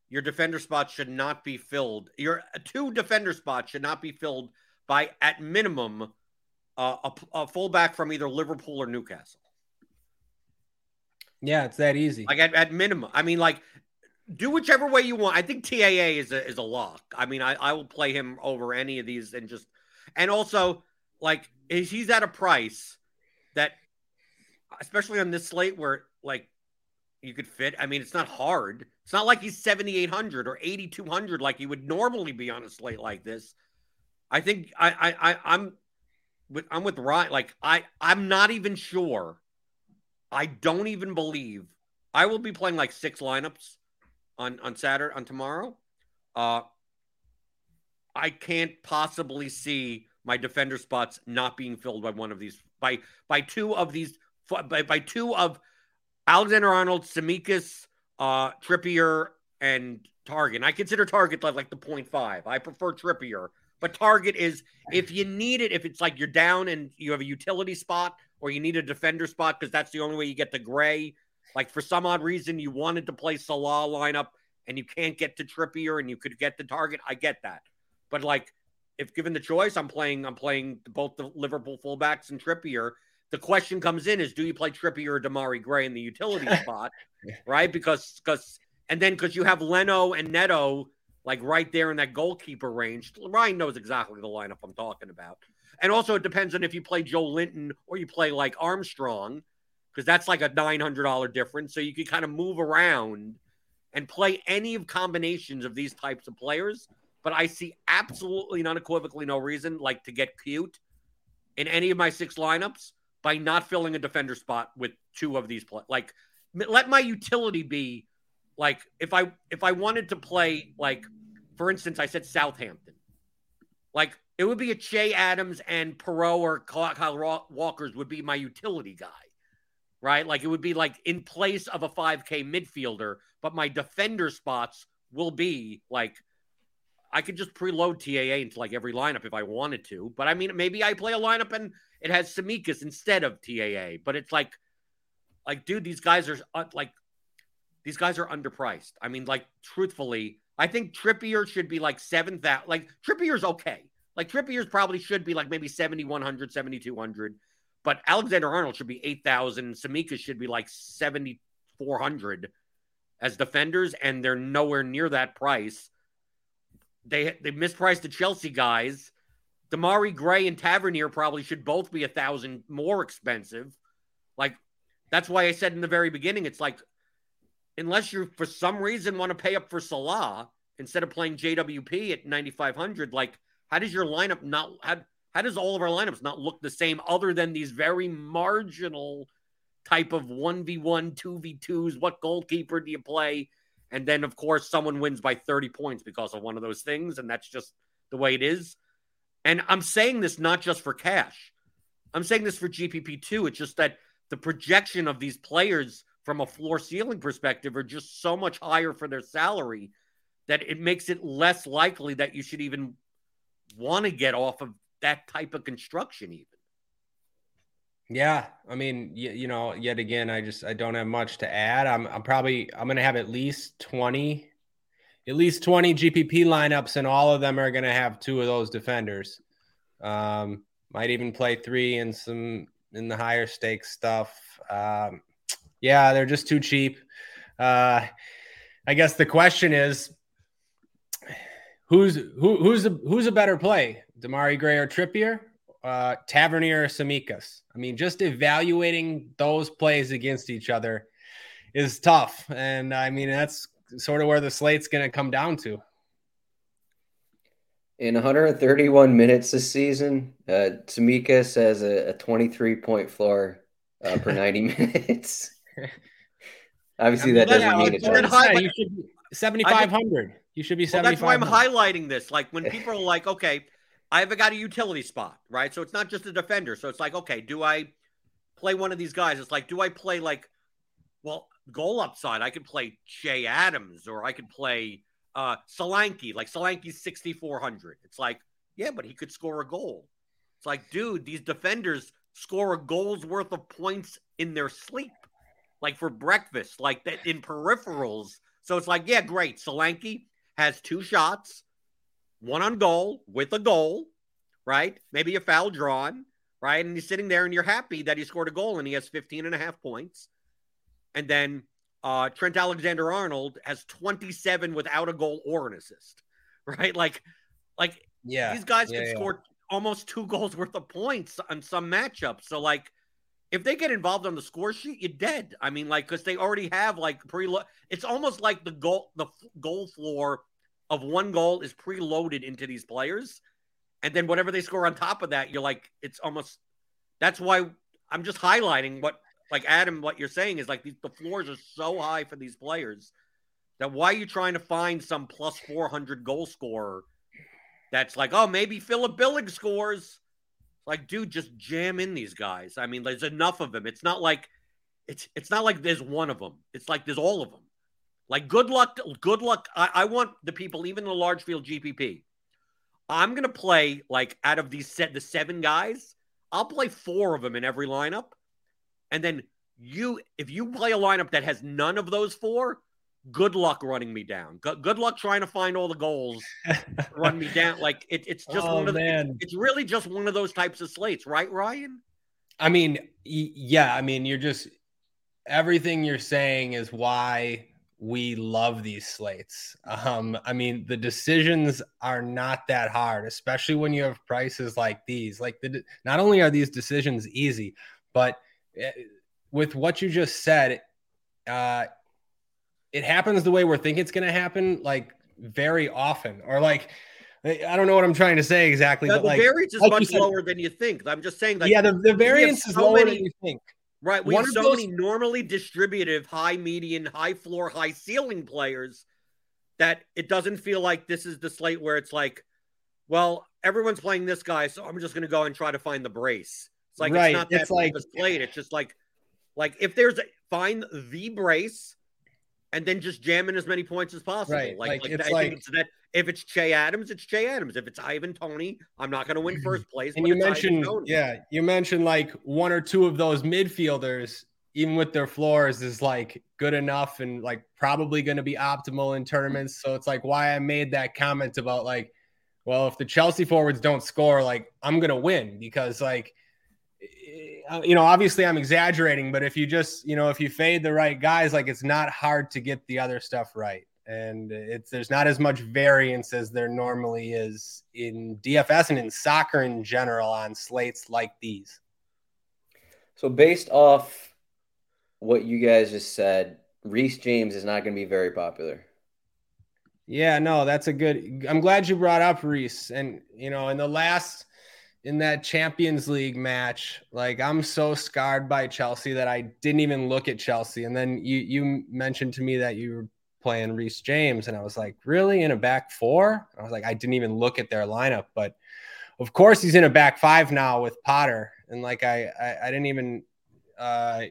[SPEAKER 2] your defender spot should not be filled. Your two defender spots should not be filled by at minimum uh, a, a fullback from either Liverpool or Newcastle.
[SPEAKER 3] Yeah, it's that easy.
[SPEAKER 2] Like at, at minimum. I mean, like do whichever way you want. I think TAA is a is a lock. I mean, I, I will play him over any of these and just and also like he's at a price that especially on this slate where like you could fit. I mean, it's not hard. It's not like he's 7,800 or 8,200 like he would normally be on a slate like this. I think I, I, I I'm with I'm with Ryan. Like I I'm not even sure. I don't even believe I will be playing like six lineups on on Saturday on tomorrow. Uh, I can't possibly see my defender spots not being filled by one of these by by two of these by, by two of Alexander Arnold, Tsimikas, uh, Trippier, and Targett. I consider Targett like, like the point five. I prefer Trippier, but Targett is if you need it, if it's like you're down and you have a utility spot or you need a defender spot because that's the only way you get the gray like for some odd reason, you wanted to play Salah lineup and you can't get to Trippier and you could get the Targett. I get that, but like if given the choice, I'm playing. I'm playing both the Liverpool fullbacks and Trippier. The question comes in is do you play Trippier or Demarai Gray in the utility *laughs* spot, right? Because because and then because you have Leno and Neto like right there in that goalkeeper range. Ryan knows exactly the lineup I'm talking about. And also, it depends on if you play Joelinton or you play like Armstrong, because that's like a $900 difference. So you can kind of move around and play any of combinations of these types of players. But I see absolutely and unequivocally no reason like to get cute in any of my six lineups by not filling a defender spot with two of these play. Like let my utility be like if I if I wanted to play like for instance I said Southampton. Like it would be a Che Adams and Perraud or Kyle Walker's would be my utility guy right? Like it would be like in place of a 5K midfielder, but my defender spots will be like I could just preload TAA into like every lineup if I wanted to. But I mean, maybe I play a lineup and it has Tsimikas instead of TAA. But it's like, like, dude, these guys are uh, like, these guys are underpriced. I mean, like, truthfully, I think Trippier should be like seven thousand. Like Trippier's okay. Like Trippier's probably should be like maybe 7,100, 7,200. But Alexander Arnold should be 8,000. Tsimikas should be like 7,400 as defenders, and they're nowhere near that price. They they mispriced the Chelsea guys. Demarai Gray and Tavernier probably should both be a thousand more expensive. Like that's why I said in the very beginning, it's like unless you for some reason want to pay up for Salah instead of playing JWP at 9,500, like how does your lineup not how how does all of our lineups not look the same other than these very marginal type of 1v1, 2v2s? What goalkeeper do you play? And then, of course, someone wins by 30 points because of one of those things. And that's just the way it is. And I'm saying this not just for cash, I'm saying this for GPP too. It's just that the projection of these players from a floor ceiling perspective are just so much higher for their salary that it makes it less likely that you should even want to get off of that type of construction even.
[SPEAKER 3] Yeah i mean you, you know yet again i just i don't have much to add. I'm, I'm probably i'm going to have at least 20 at least 20 gpp lineups and all of them are going to have two of those defenders um, might even play three in some in the higher stakes stuff um, yeah they're just too cheap uh, i guess the question is who's who, who's a who's a better play Demarai Gray or Trippier, uh, Tavernier or Tsimikas. I mean, just evaluating those plays against each other is tough. And I mean, that's sort of where the slate's going to come down to.
[SPEAKER 1] In 131 minutes this season, uh, Tsimikas has a, a 23 point floor uh, per *laughs* 90 minutes. *laughs* Obviously, that doesn't mean it's high,
[SPEAKER 3] you should be 7,500. You should be 7,500. Well, that's why
[SPEAKER 2] I'm highlighting this. Like when people are like, okay, I've got a utility spot, right? So it's not just a defender. So it's like, okay, do I play one of these guys? It's like, do I play like, well, goal upside? I could play Che Adams or I could play uh Solanke. Like Solanke's 6,400. It's like, Yeah, but he could score a goal. It's like, dude, these defenders score a goal's worth of points in their sleep, like for breakfast, like that in peripherals. So it's like, yeah, great. Solanke has two shots, one on goal with a goal, right? Maybe a foul drawn, right? And he's sitting there and you're happy that he scored a goal and he has 15 and a half points. And then uh, Trent Alexander Arnold has 27 without a goal or an assist, *laughs* right? Like, like
[SPEAKER 3] yeah,
[SPEAKER 2] these guys
[SPEAKER 3] yeah,
[SPEAKER 2] can
[SPEAKER 3] yeah.
[SPEAKER 2] score almost two *laughs* goals worth of points on some matchups. So, like, if they get involved on the score sheet, you're dead. I mean, like, because they already have like pre. It's almost like the goal, the f- goal floor of one goal is preloaded into these players, and then whatever they score on top of that, you're like, it's almost. That's why I'm just highlighting what, like Adam, what you're saying is like these, the floors are so high for these players that why are you trying to find some plus 400 goal scorer that's like, oh, maybe Philip Billing scores. Like, dude, just jam in these guys. I mean, there's enough of them. It's not like it's it's not like there's one of them. It's like there's all of them. Like, good luck. Good luck. I, I want the people, even the large field GPP. I'm gonna play like out of these set the seven guys. I'll play four of them in every lineup, and then you, if you play a lineup that has none of those four, good luck running me down. Good, good luck trying to find all the goals, *laughs* run me down. Like it, it's just
[SPEAKER 3] Oh,
[SPEAKER 2] one of the,
[SPEAKER 3] man.
[SPEAKER 2] it's really just one of those types of slates, right, Ryan?
[SPEAKER 3] I mean, yeah, I mean, you're just everything you're saying is why we love these slates. Um, I mean, the decisions are not that hard, especially when you have prices like these. Like, the, not only are these decisions easy, but with what you just said, uh, it happens the way we're thinking it's going to happen, like very often, or like. I don't know what I'm trying to say exactly, but
[SPEAKER 2] the
[SPEAKER 3] like,
[SPEAKER 2] variance is
[SPEAKER 3] like
[SPEAKER 2] much
[SPEAKER 3] said-
[SPEAKER 2] lower than you think. I'm just saying, like,
[SPEAKER 3] yeah, the, the variance is
[SPEAKER 2] so
[SPEAKER 3] lower
[SPEAKER 2] many-
[SPEAKER 3] than you think.
[SPEAKER 2] Right. We
[SPEAKER 3] One
[SPEAKER 2] have so
[SPEAKER 3] those-
[SPEAKER 2] many normally distributive, high median, high floor, high ceiling players that it doesn't feel like this is the slate where it's like, well, everyone's playing this guy, so I'm just going to go and try to find the brace. It's like
[SPEAKER 3] Right,
[SPEAKER 2] it's not that
[SPEAKER 3] it's like-
[SPEAKER 2] slate. It's just like, like if there's a, find the brace, and then just jam in as many points as possible.
[SPEAKER 3] Right,
[SPEAKER 2] Like,
[SPEAKER 3] like,
[SPEAKER 2] like,
[SPEAKER 3] it's
[SPEAKER 2] I
[SPEAKER 3] like-
[SPEAKER 2] think it's that if it's Che Adams, it's Che Adams. If it's Ivan Toney, I'm not going to win first place.
[SPEAKER 3] And you mentioned, yeah, you mentioned like one or two of those midfielders, even with their floors, is like good enough and like probably going to be optimal in tournaments. So it's like why I made that comment about like, well, if the Chelsea forwards don't score, like I'm going to win because like, Uh, you know, obviously I'm exaggerating, but if you just, you know, if you fade the right guys, like it's not hard to get the other stuff right. And it's there's not as much variance as there normally is in DFS and in soccer in general on slates like these.
[SPEAKER 1] So based off what you guys just said, Reece James is not going to be very popular.
[SPEAKER 3] Yeah, no, that's a good. I'm glad you brought up Reece. And you know, in the last in that Champions League match, like I'm so scarred by Chelsea that I didn't even look at Chelsea. And then you you mentioned to me that you were playing Reece James, and I was like, really in a back four? I was like, I didn't even look at their lineup, but of course he's in a back five now with Potter. And like I I, I didn't even uh,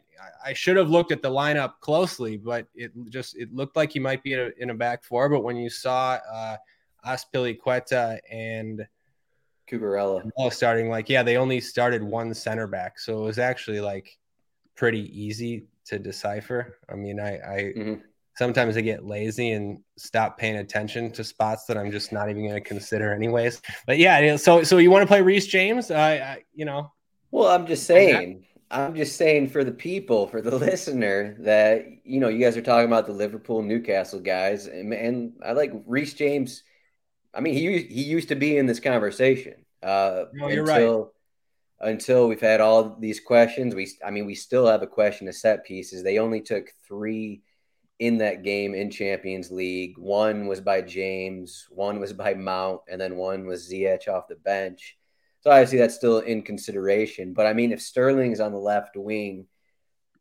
[SPEAKER 3] I- should have looked at the lineup closely, but it just it looked like he might be in a, in a back four. But when you saw uh, Azpilicueta and
[SPEAKER 1] Cucurella.
[SPEAKER 3] Melo starting, like yeah, they only started one center back, so it was actually like pretty easy to decipher. I mean, I, I
[SPEAKER 1] Mhm.
[SPEAKER 3] sometimes I get lazy and stop paying attention to spots that I'm just not even going to consider anyways. But yeah, so so you want to play Reece James? I, I you know
[SPEAKER 1] Well, I'm just saying. I'm just saying for the people, for the *laughs* listener, that you know, you guys are talking about the Liverpool, Newcastle guys, and, and I like Reece James. I mean, he used- he used to be in this conversation. Uh,
[SPEAKER 3] No, you're right.
[SPEAKER 1] until until we've had all these questions. We, I mean, we still have a question of set pieces. They only took three in that game in Champions League. One was by James, one was by Mount, and then one was Ziyech off the bench. So obviously that's still in consideration. But I mean, if Sterling's on the left wing,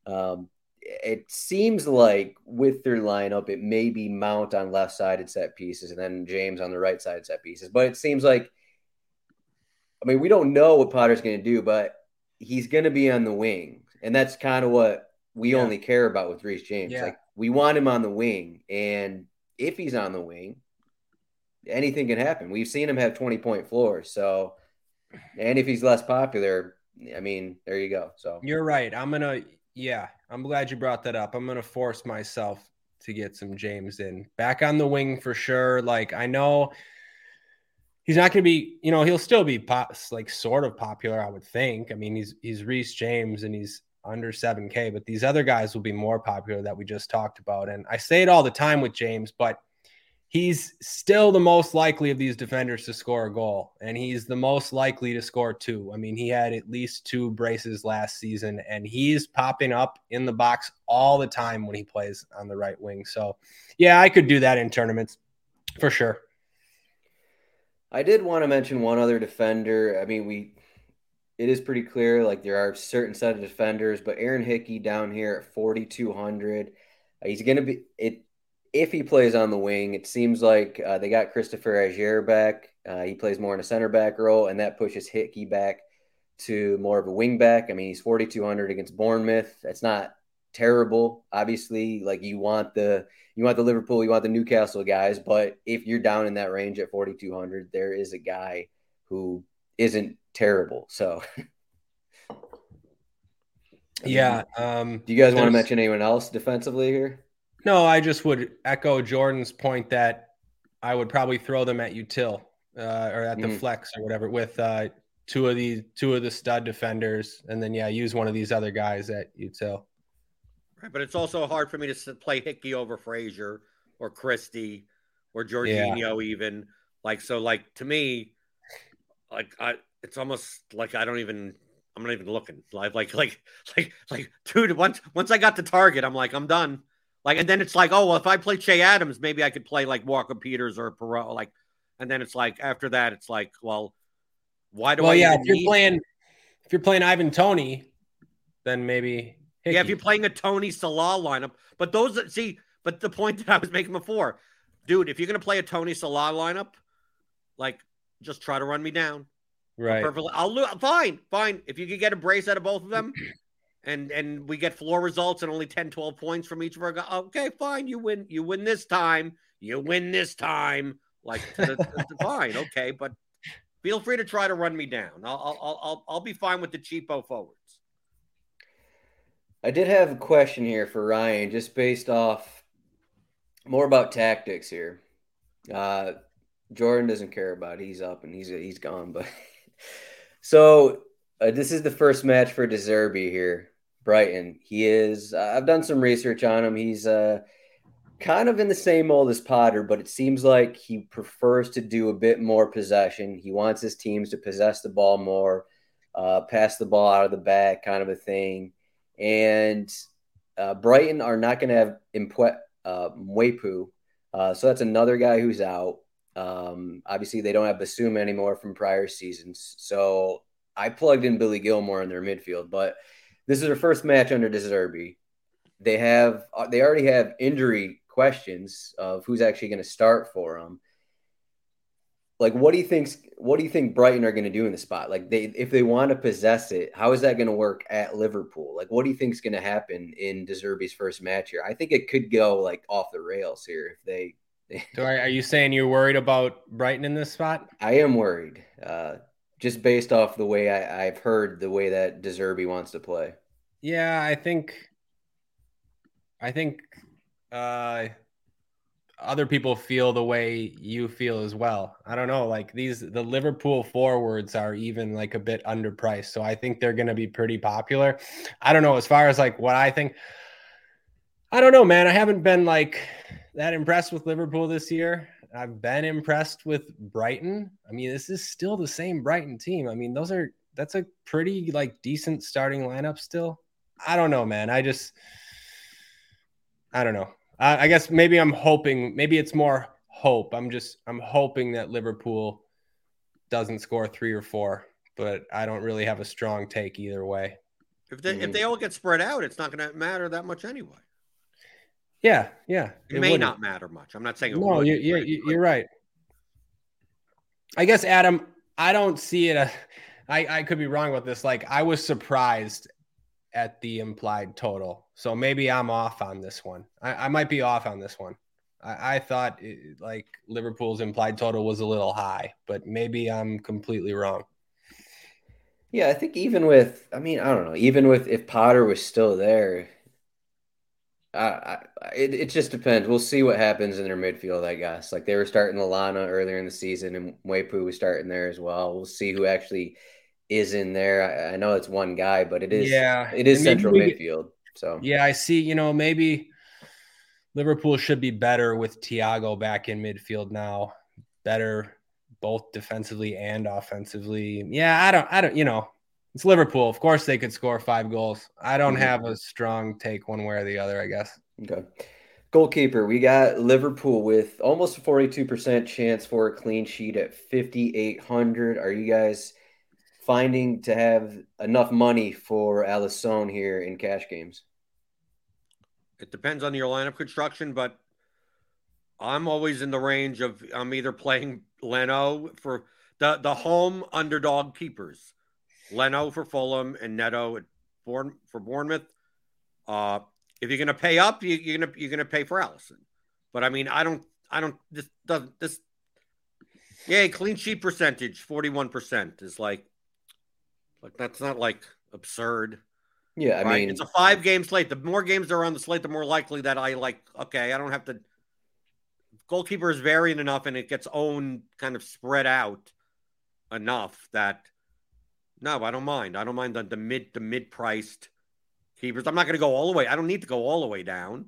[SPEAKER 1] um, it seems like with their lineup, it may be Mount on left sided set pieces and then James on the right side set pieces. But it seems like, I mean, we don't know what Potter's going to do, but he's going to be on the wing. And that's kind of what we
[SPEAKER 3] Yeah.
[SPEAKER 1] only care about with Reece James.
[SPEAKER 3] Yeah.
[SPEAKER 1] Like, we want him on the wing. And if he's on the wing, anything can happen. We've seen him have 20 point floors. So, and if he's less popular, I mean, there you go. So
[SPEAKER 3] you're right. I'm going to, yeah, I'm glad you brought that up. I'm going to force myself to get some James in back on the wing for sure. Like, I know he's not going to be, you know, he'll still be pop, like sort of popular, I would think. I mean, he's, he's Reece James and he's, under 7K, but these other guys will be more popular that we just talked about. And I say it all the time with James, but he's still the most likely of these defenders to score a goal, and he's the most likely to score two. I mean, he had at least two braces last season, and he's popping up in the box all the time when he plays on the right wing. So, yeah, I could do that in tournaments for sure.
[SPEAKER 1] I did want to mention one other defender. I mean, we it is pretty clear like there are certain set of defenders, but Aaron Hickey down here at 4200, uh, he's going to be it if he plays on the wing, it seems like uh, they got Christopher Aguirre back. Uh, he plays more in a center back role, and that pushes Hickey back to more of a wing back. I mean, he's 4,200 against Bournemouth. That's not terrible. Obviously, like you want the you want the Liverpool, you want the Newcastle guys, but if you're down in that range at 4,200, there is a guy who isn't terrible. So. *laughs*
[SPEAKER 3] yeah. Um,
[SPEAKER 1] do you guys want to mention anyone else defensively here?
[SPEAKER 3] No, I just would echo Jordan's point that I would probably throw them at util uh, or at the mm. flex or whatever with uh, two of these two of the stud defenders, and then yeah, use one of these other guys at util.
[SPEAKER 2] Right, but it's also hard for me to play Hickey over Fraser or Christie or Jorginho yeah. even like so. Like to me, like I, it's almost like I don't even. I'm not even looking. Like like like *laughs* like like dude. Once once I got the Targett, I'm like I'm done. Like, and then it's like, oh, well, if I play Che Adams, maybe I could play like Walker Peters or Perot. Like, and then it's like after that, it's like, well, why do
[SPEAKER 3] well,
[SPEAKER 2] I?
[SPEAKER 3] yeah, if you're playing, if you're playing Ivan Toney, then maybe.
[SPEAKER 2] Hickey. Yeah, if you're playing a Toney Salah lineup, but those see, but the point *laughs* that I was making before, dude, if you're gonna play a Toney Salah lineup, like, just try to run me down.
[SPEAKER 3] Right.
[SPEAKER 2] Perfectly. I'll do fine, fine. If you could get a brace out of both of them, and and we get floor results and only 10 12 points from each of our guys okay fine you win you win this time you win this time like fine okay but feel free to try to run me down. I'll, I'll i'll i'll be fine with the cheapo forwards.
[SPEAKER 1] I did have a question here for ryan just based off more about tactics here. Uh jordan doesn't care about it. he's up and he's he's gone but *laughs* so uh, this is the first match for De Zerbi here Brighton. He is. Uh, I've done some research on him. He's uh, kind of in the same mold as Potter, but it seems like he prefers to do a bit more possession. He wants his teams to possess the ball more, uh, pass the ball out of the back, kind of a thing. And uh, Brighton are not going to have Impwe, uh, Mwepu, uh, so that's another guy who's out. Um, obviously, they don't have Bissouma anymore from prior seasons, so I plugged in Billy Gilmour in their midfield, but this is their first match under De Zerbi. They have uh, they already have injury questions of who's actually going to start for them. Like, what do you think? What do you think Brighton are going to do in the spot? Like, they if they want to possess it, how is that going to work at Liverpool? Like, what do you think is going to happen in De Zerbi's first match here? I think it could go like off the rails here if they. *laughs*
[SPEAKER 3] so are, are you saying you're worried about Brighton in this spot?
[SPEAKER 1] I am worried. Uh, just based off the way I, have heard the way that De Zerbi wants to play.
[SPEAKER 3] Yeah, I think, I think, uh, other people feel the way you feel as well. I don't know, like these the Liverpool forwards are even like a bit underpriced, so I think they're going to be pretty popular. I don't know as far as like what I think. I don't know, man. I haven't been like that impressed with Liverpool this year. I've been impressed with Brighton. I mean, this is still the same Brighton team. I mean, those are that's a pretty like decent starting lineup still. I don't know, man. I just I don't know. I, I guess maybe I'm hoping maybe it's more hope. I'm just I'm hoping that Liverpool doesn't score three or four, but I don't really have a strong take either way.
[SPEAKER 2] If they mm-hmm. if they all get spread out, it's not going to matter that much anyway.
[SPEAKER 3] Yeah, yeah.
[SPEAKER 2] It, it may wouldn't. not matter much. I'm not saying it.
[SPEAKER 3] no. You, you, you, you're right. I guess Adam, I don't see it. A, I I could be wrong about this. Like I was surprised at the implied total, so maybe I'm off on this one. I, I might be off on this one. I, I thought it, like Liverpool's implied total was a little high, but maybe I'm completely wrong.
[SPEAKER 1] Yeah, I think even with, I mean, I don't know, even with if Potter was still there, I, I, it, it just depends. We'll see what happens in their midfield, I guess. Like they were starting Lallana earlier in the season, and Mwepu was starting there as well. We'll see who actually is in there. I, know it's one guy, but it is yeah, it is central midfield. So
[SPEAKER 3] yeah, I see. You know, maybe Liverpool should be better with Thiago back in midfield now. Better both defensively and offensively. Yeah, I don't, I don't, you know, it's Liverpool. Of course, they could score five goals. I don't mm-hmm. have a strong take one way or the other, I guess.
[SPEAKER 1] Okay. Goalkeeper, we got Liverpool with almost a 42% chance for a clean sheet at 5,800. Are you guys finding to have enough money for Alisson here in cash games?
[SPEAKER 2] It depends on your lineup construction, but I'm always in the range of I'm either playing Leno for the, the home underdog keepers. Leno for Fulham and Neto at Bourne, for Bournemouth. Uh, if you're going to pay up, you, are going to you're going to pay for Alisson. But I mean, I don't, I don't. This doesn't this. Yeah, clean sheet percentage, forty one percent is like, like that's not like absurd.
[SPEAKER 1] Yeah, I right? mean,
[SPEAKER 2] it's a five game slate. The more games there are on the slate, the more likely that I like. Okay, I don't have to. Goalkeeper is variant enough, and it gets owned kind of spread out enough that no, I don't mind. I don't mind the, the mid the mid priced keepers. I'm not going to go all the way. I don't need to go all the way down,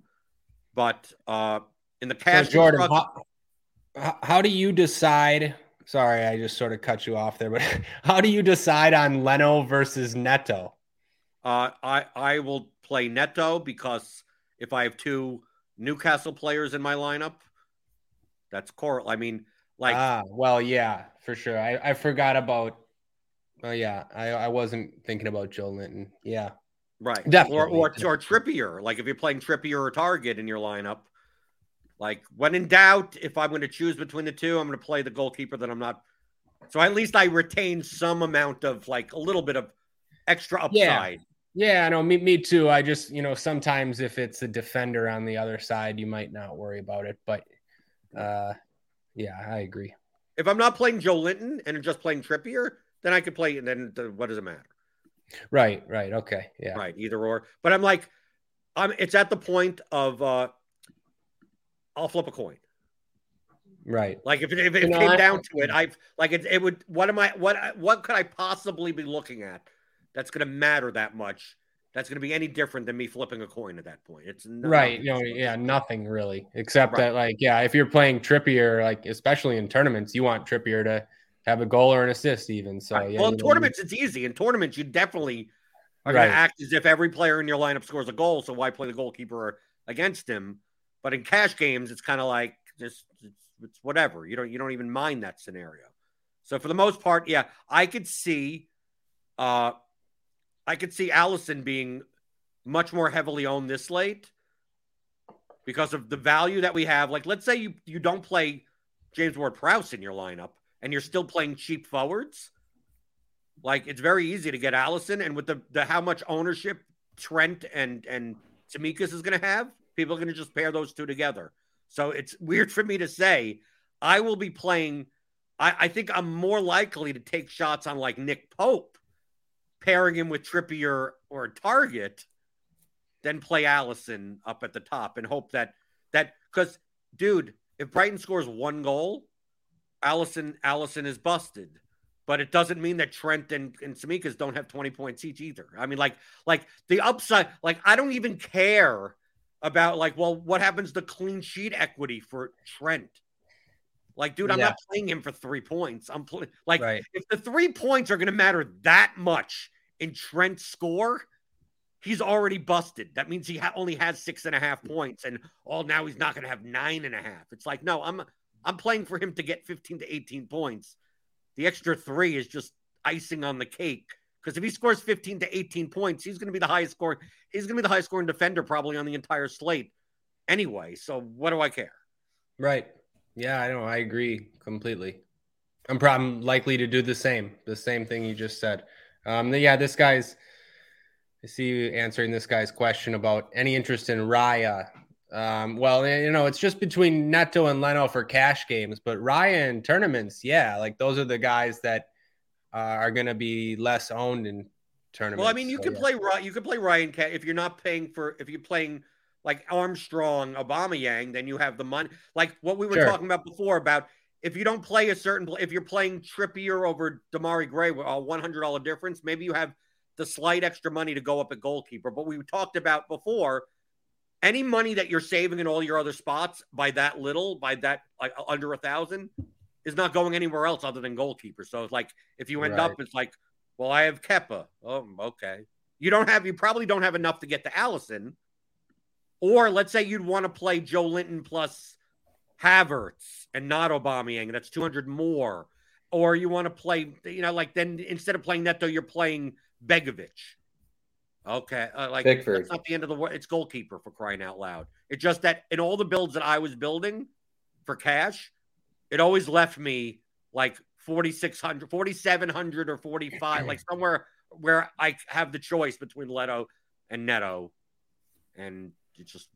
[SPEAKER 2] but uh, in the cash,
[SPEAKER 3] so Jordan, how, how do you decide? Sorry, I just sort of cut you off there, but *laughs* how do you decide on Leno versus Neto?
[SPEAKER 2] Uh, I I will play Neto because if I have two Newcastle players in my lineup, that's core. I mean, like,
[SPEAKER 3] ah, well, yeah, for sure. I, I forgot about Oh yeah, I, I wasn't thinking about Joelinton. Yeah,
[SPEAKER 2] right. Definitely. Or, or or Trippier. Like if you're playing Trippier or Targett in your lineup, like when in doubt, if I'm going to choose between the two, I'm going to play the goalkeeper that I'm not. So at least I retain some amount of like a little bit of extra upside.
[SPEAKER 3] Yeah. Yeah, no, me, me too. I just, you know, sometimes if it's a defender on the other side, you might not worry about it. But uh yeah, I agree.
[SPEAKER 2] If I'm not playing Joelinton and just playing Trippier, then I could play. And then the, what does it matter?
[SPEAKER 3] Right. Right. Okay. Yeah.
[SPEAKER 2] Right. Either or. But I'm like, I'm. It's at the point of uh, I'll flip a coin.
[SPEAKER 3] Right.
[SPEAKER 2] Like if it, if it came know, down to it, I've like it, it would. What am I? What what could I possibly be looking at that's going to matter that much? That's going to be any different than me flipping a coin at that point. It's
[SPEAKER 3] right. You know, yeah, nothing really, except right. that like, yeah, if you're playing Trippier, like especially in tournaments, you want Trippier to have a goal or an assist, even. So,
[SPEAKER 2] right. yeah, well, in tournaments, it's easy. In tournaments, you definitely are going to act as if every player in your lineup scores a goal. So, why play the goalkeeper against him? But in cash games, it's kind of like just it's, it's, whatever. You don't you don't even mind that scenario. So, for the most part, yeah, I could see, uh, I could see Alisson being much more heavily owned this late because of the value that we have. Like, let's say you you don't play James Ward Prowse in your lineup and you're still playing cheap forwards, like it's very easy to get Alisson, And with the, the how much ownership Trent and and Tsimikas is going to have, people are going to just pair those two together. So it's weird for me to say. I will be playing. I, I think I'm more likely to take shots on like Nick Pope, pairing him with Trippier or Targett, than play Alisson up at the top and hope that that because dude, if Brighton scores one goal, Alisson Alisson is busted. But it doesn't mean that Trent and, and Tsimikas don't have 20 points each either. I mean, like, like the upside, like I don't even care about like, well, what happens to clean sheet equity for Trent? Like, dude, I'm yeah. not playing him for three points. I'm playing like right. if the three points are gonna matter that much in Trent's score, he's already busted. That means he ha- only has six and a half points, and all oh, now he's not gonna have nine and a half. It's like, no, I'm I'm playing for him to get 15 to 18 points. The extra three is just icing on the cake. Because if he scores 15 to 18 points, he's going to be the highest score. He's going to be the highest scoring defender probably on the entire slate anyway. So what do I care?
[SPEAKER 3] Right. Yeah, I know. I agree completely. I'm probably likely to do the same, the same thing you just said. Um, yeah, this guy's. I see you answering this guy's question about any interest in Raya Um, well, you know, it's just between Neto and Leno for cash games, but Ryan tournaments, yeah, like those are the guys that uh, are going to be less owned in tournaments.
[SPEAKER 2] Well, I mean, you
[SPEAKER 3] so,
[SPEAKER 2] can
[SPEAKER 3] yeah.
[SPEAKER 2] play you can play Ryan Cat if you're not paying for if you're playing like Armstrong, Aubameyang, then you have the money. Like what we were
[SPEAKER 3] Sure.
[SPEAKER 2] talking about before about if you don't play a certain if you're playing Trippier over Demarai Gray, with a one hundred dollar difference, maybe you have the slight extra money to go up at goalkeeper. But we talked about before. Any money that you're saving in all your other spots by that little, by that like under a thousand, is not going anywhere else other than goalkeeper. So it's like if you end
[SPEAKER 3] Right.
[SPEAKER 2] up, it's like, well, I have Kepa. Oh, okay. You don't have, you probably don't have enough to get to Alisson. Or let's say you'd want to play Joelinton plus Havertz and not Aubameyang. That's 200 more. Or you want to play, you know, like then instead of playing Neto, you're playing Begovic. Okay. Uh, like
[SPEAKER 1] Pickford.
[SPEAKER 2] that's not the end of the world. It's goalkeeper for crying out loud. It's just that in all the builds that I was building for cash, it always left me like 4,600, 4,700 or 45, like *clears throat* somewhere where I have the choice between Leno and Neto. And it's just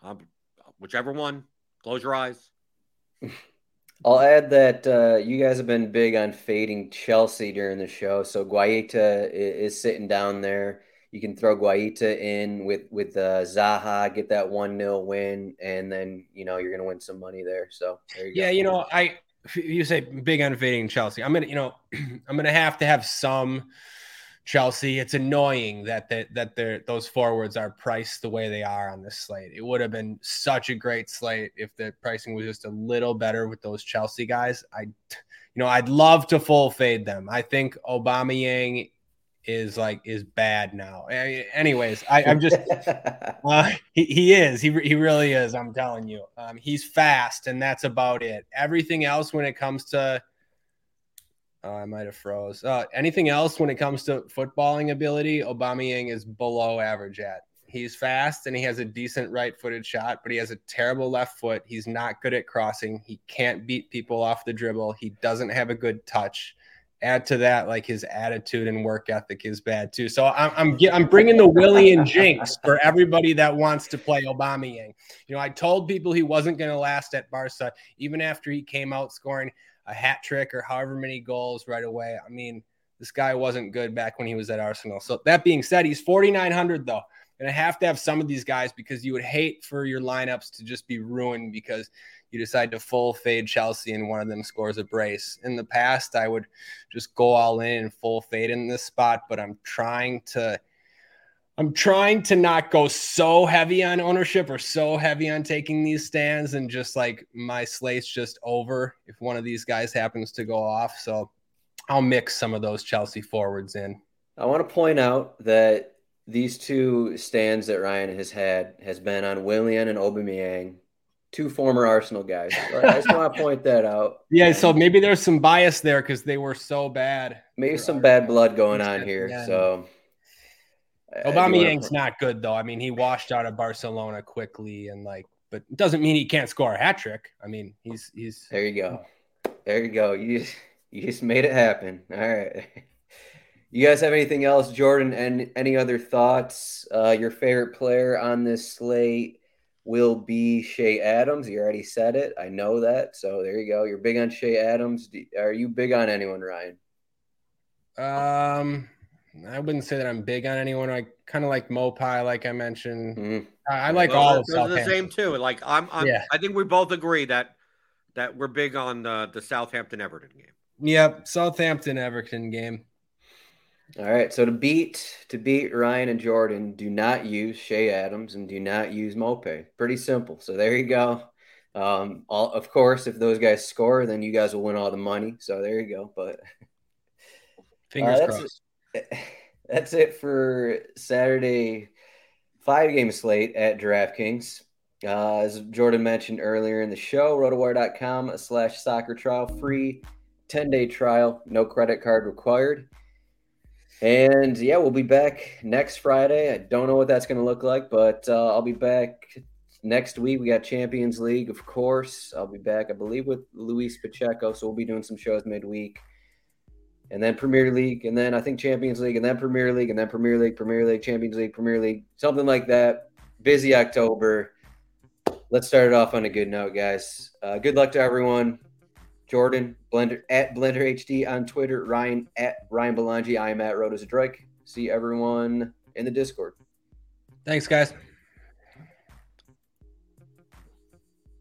[SPEAKER 2] um, whichever one, close your eyes. *laughs*
[SPEAKER 1] I'll add that uh, you guys have been big on fading Chelsea during the show. So Guaita is, is sitting down there. You can throw Guaita in with with uh, Zaha, get that one 0 win, and then you know you're gonna win some money there. So there you
[SPEAKER 3] Yeah,
[SPEAKER 1] go.
[SPEAKER 3] you know, I you say big on fading Chelsea. I'm gonna, you know, *clears throat* I'm gonna have to have some Chelsea. It's annoying that that that they're, those forwards are priced the way they are on this slate. It would have been such a great slate if the pricing was just a little better with those Chelsea guys. I, you know, I'd love to full fade them. I think Aubameyang is like is bad now. Anyways, I, I'm just *laughs* uh, he, he is. He, he really is. I'm telling you. Um, he's fast, and that's about it. Everything else, when it comes to, oh, I might have froze. Uh, anything else when it comes to footballing ability, Aubameyang is below average at. He's fast and he has a decent right-footed shot, but he has a terrible left foot. He's not good at crossing. He can't beat people off the dribble. He doesn't have a good touch add to that like his attitude and work ethic is bad too. So I'm I'm, I'm bringing the Willian Jinx *laughs* for everybody that wants to play Aubameyang. You know, I told people he wasn't going to last at Barca even after he came out scoring a hat trick or however many goals right away. I mean, this guy wasn't good back when he was at Arsenal. So that being said, he's 4900 though. And I have to have some of these guys because you would hate for your lineups to just be ruined because you decide to full fade Chelsea and one of them scores a brace. In the past, I would just go all in and full fade in this spot, but I'm trying to I'm trying to not go so heavy on ownership or so heavy on taking these stands and just like my slate's just over if one of these guys happens to go off. So I'll mix some of those Chelsea forwards in.
[SPEAKER 1] I want to point out that these two stands that Ryan has had has been on Willian and Aubameyang, two former Arsenal guys. *laughs* I just want to point that out.
[SPEAKER 3] Yeah, so maybe there's some bias there because they were so bad.
[SPEAKER 1] Maybe some
[SPEAKER 3] Arsenal.
[SPEAKER 1] bad blood going on
[SPEAKER 3] Yeah.
[SPEAKER 1] here. So I
[SPEAKER 3] Obama
[SPEAKER 1] wanna
[SPEAKER 3] Yang's not good though. I mean, he washed out of Barcelona quickly and like, but it doesn't mean he can't score a hat trick. I mean, he's he's
[SPEAKER 1] There you go. There you go. You just, you just made it happen. All right. You guys have anything else, Jordan? And any other thoughts? Uh, your favorite player on this slate will be Che Adams. You already said it. I know that. So there you go. You're big on Che Adams. Are you big on anyone, Ryan?
[SPEAKER 3] um I wouldn't say that I'm big on anyone. I kind of like Maupay, like I mentioned.
[SPEAKER 1] Mhm.
[SPEAKER 3] I, I like
[SPEAKER 2] Those
[SPEAKER 3] all
[SPEAKER 2] are-
[SPEAKER 3] of
[SPEAKER 2] those the same too. Like I'm, I'm
[SPEAKER 3] Yeah.
[SPEAKER 2] I think we both agree that that we're big on the the Southampton Everton game.
[SPEAKER 3] Yep, Southampton Everton game.
[SPEAKER 1] All right. So to beat to beat Ryan and Jordan, do not use Che Adams and do not use Mope. Pretty simple. So there you go. Um, all, of course, if those guys score, then you guys will win all the money. So there you go. But *laughs*
[SPEAKER 3] Fingers
[SPEAKER 1] Uh, that's-
[SPEAKER 3] crossed. *laughs*
[SPEAKER 1] That's it for Saturday five game slate at DraftKings. Uh, as Jordan mentioned earlier in the show, rotowire.com slash soccer trial free 10 day trial, no credit card required. And yeah, we'll be back next Friday. I don't know what that's going to look like, but uh, I'll be back next week. We got Champions League, of course. I'll be back, I believe, with Luis Pacheco. So we'll be doing some shows midweek and then Premier League, and then I think Champions League, and then Premier League, and then Premier League, Premier League, Champions League, Premier League, something like that. Busy October. let's start it off on a good note, guys. Uh, good luck to everyone. Jordan Blender at Blender HD on Twitter. Ryan at Ryan Belangi. I am at Rotos Drake. See everyone in the Discord.
[SPEAKER 3] Thanks, guys.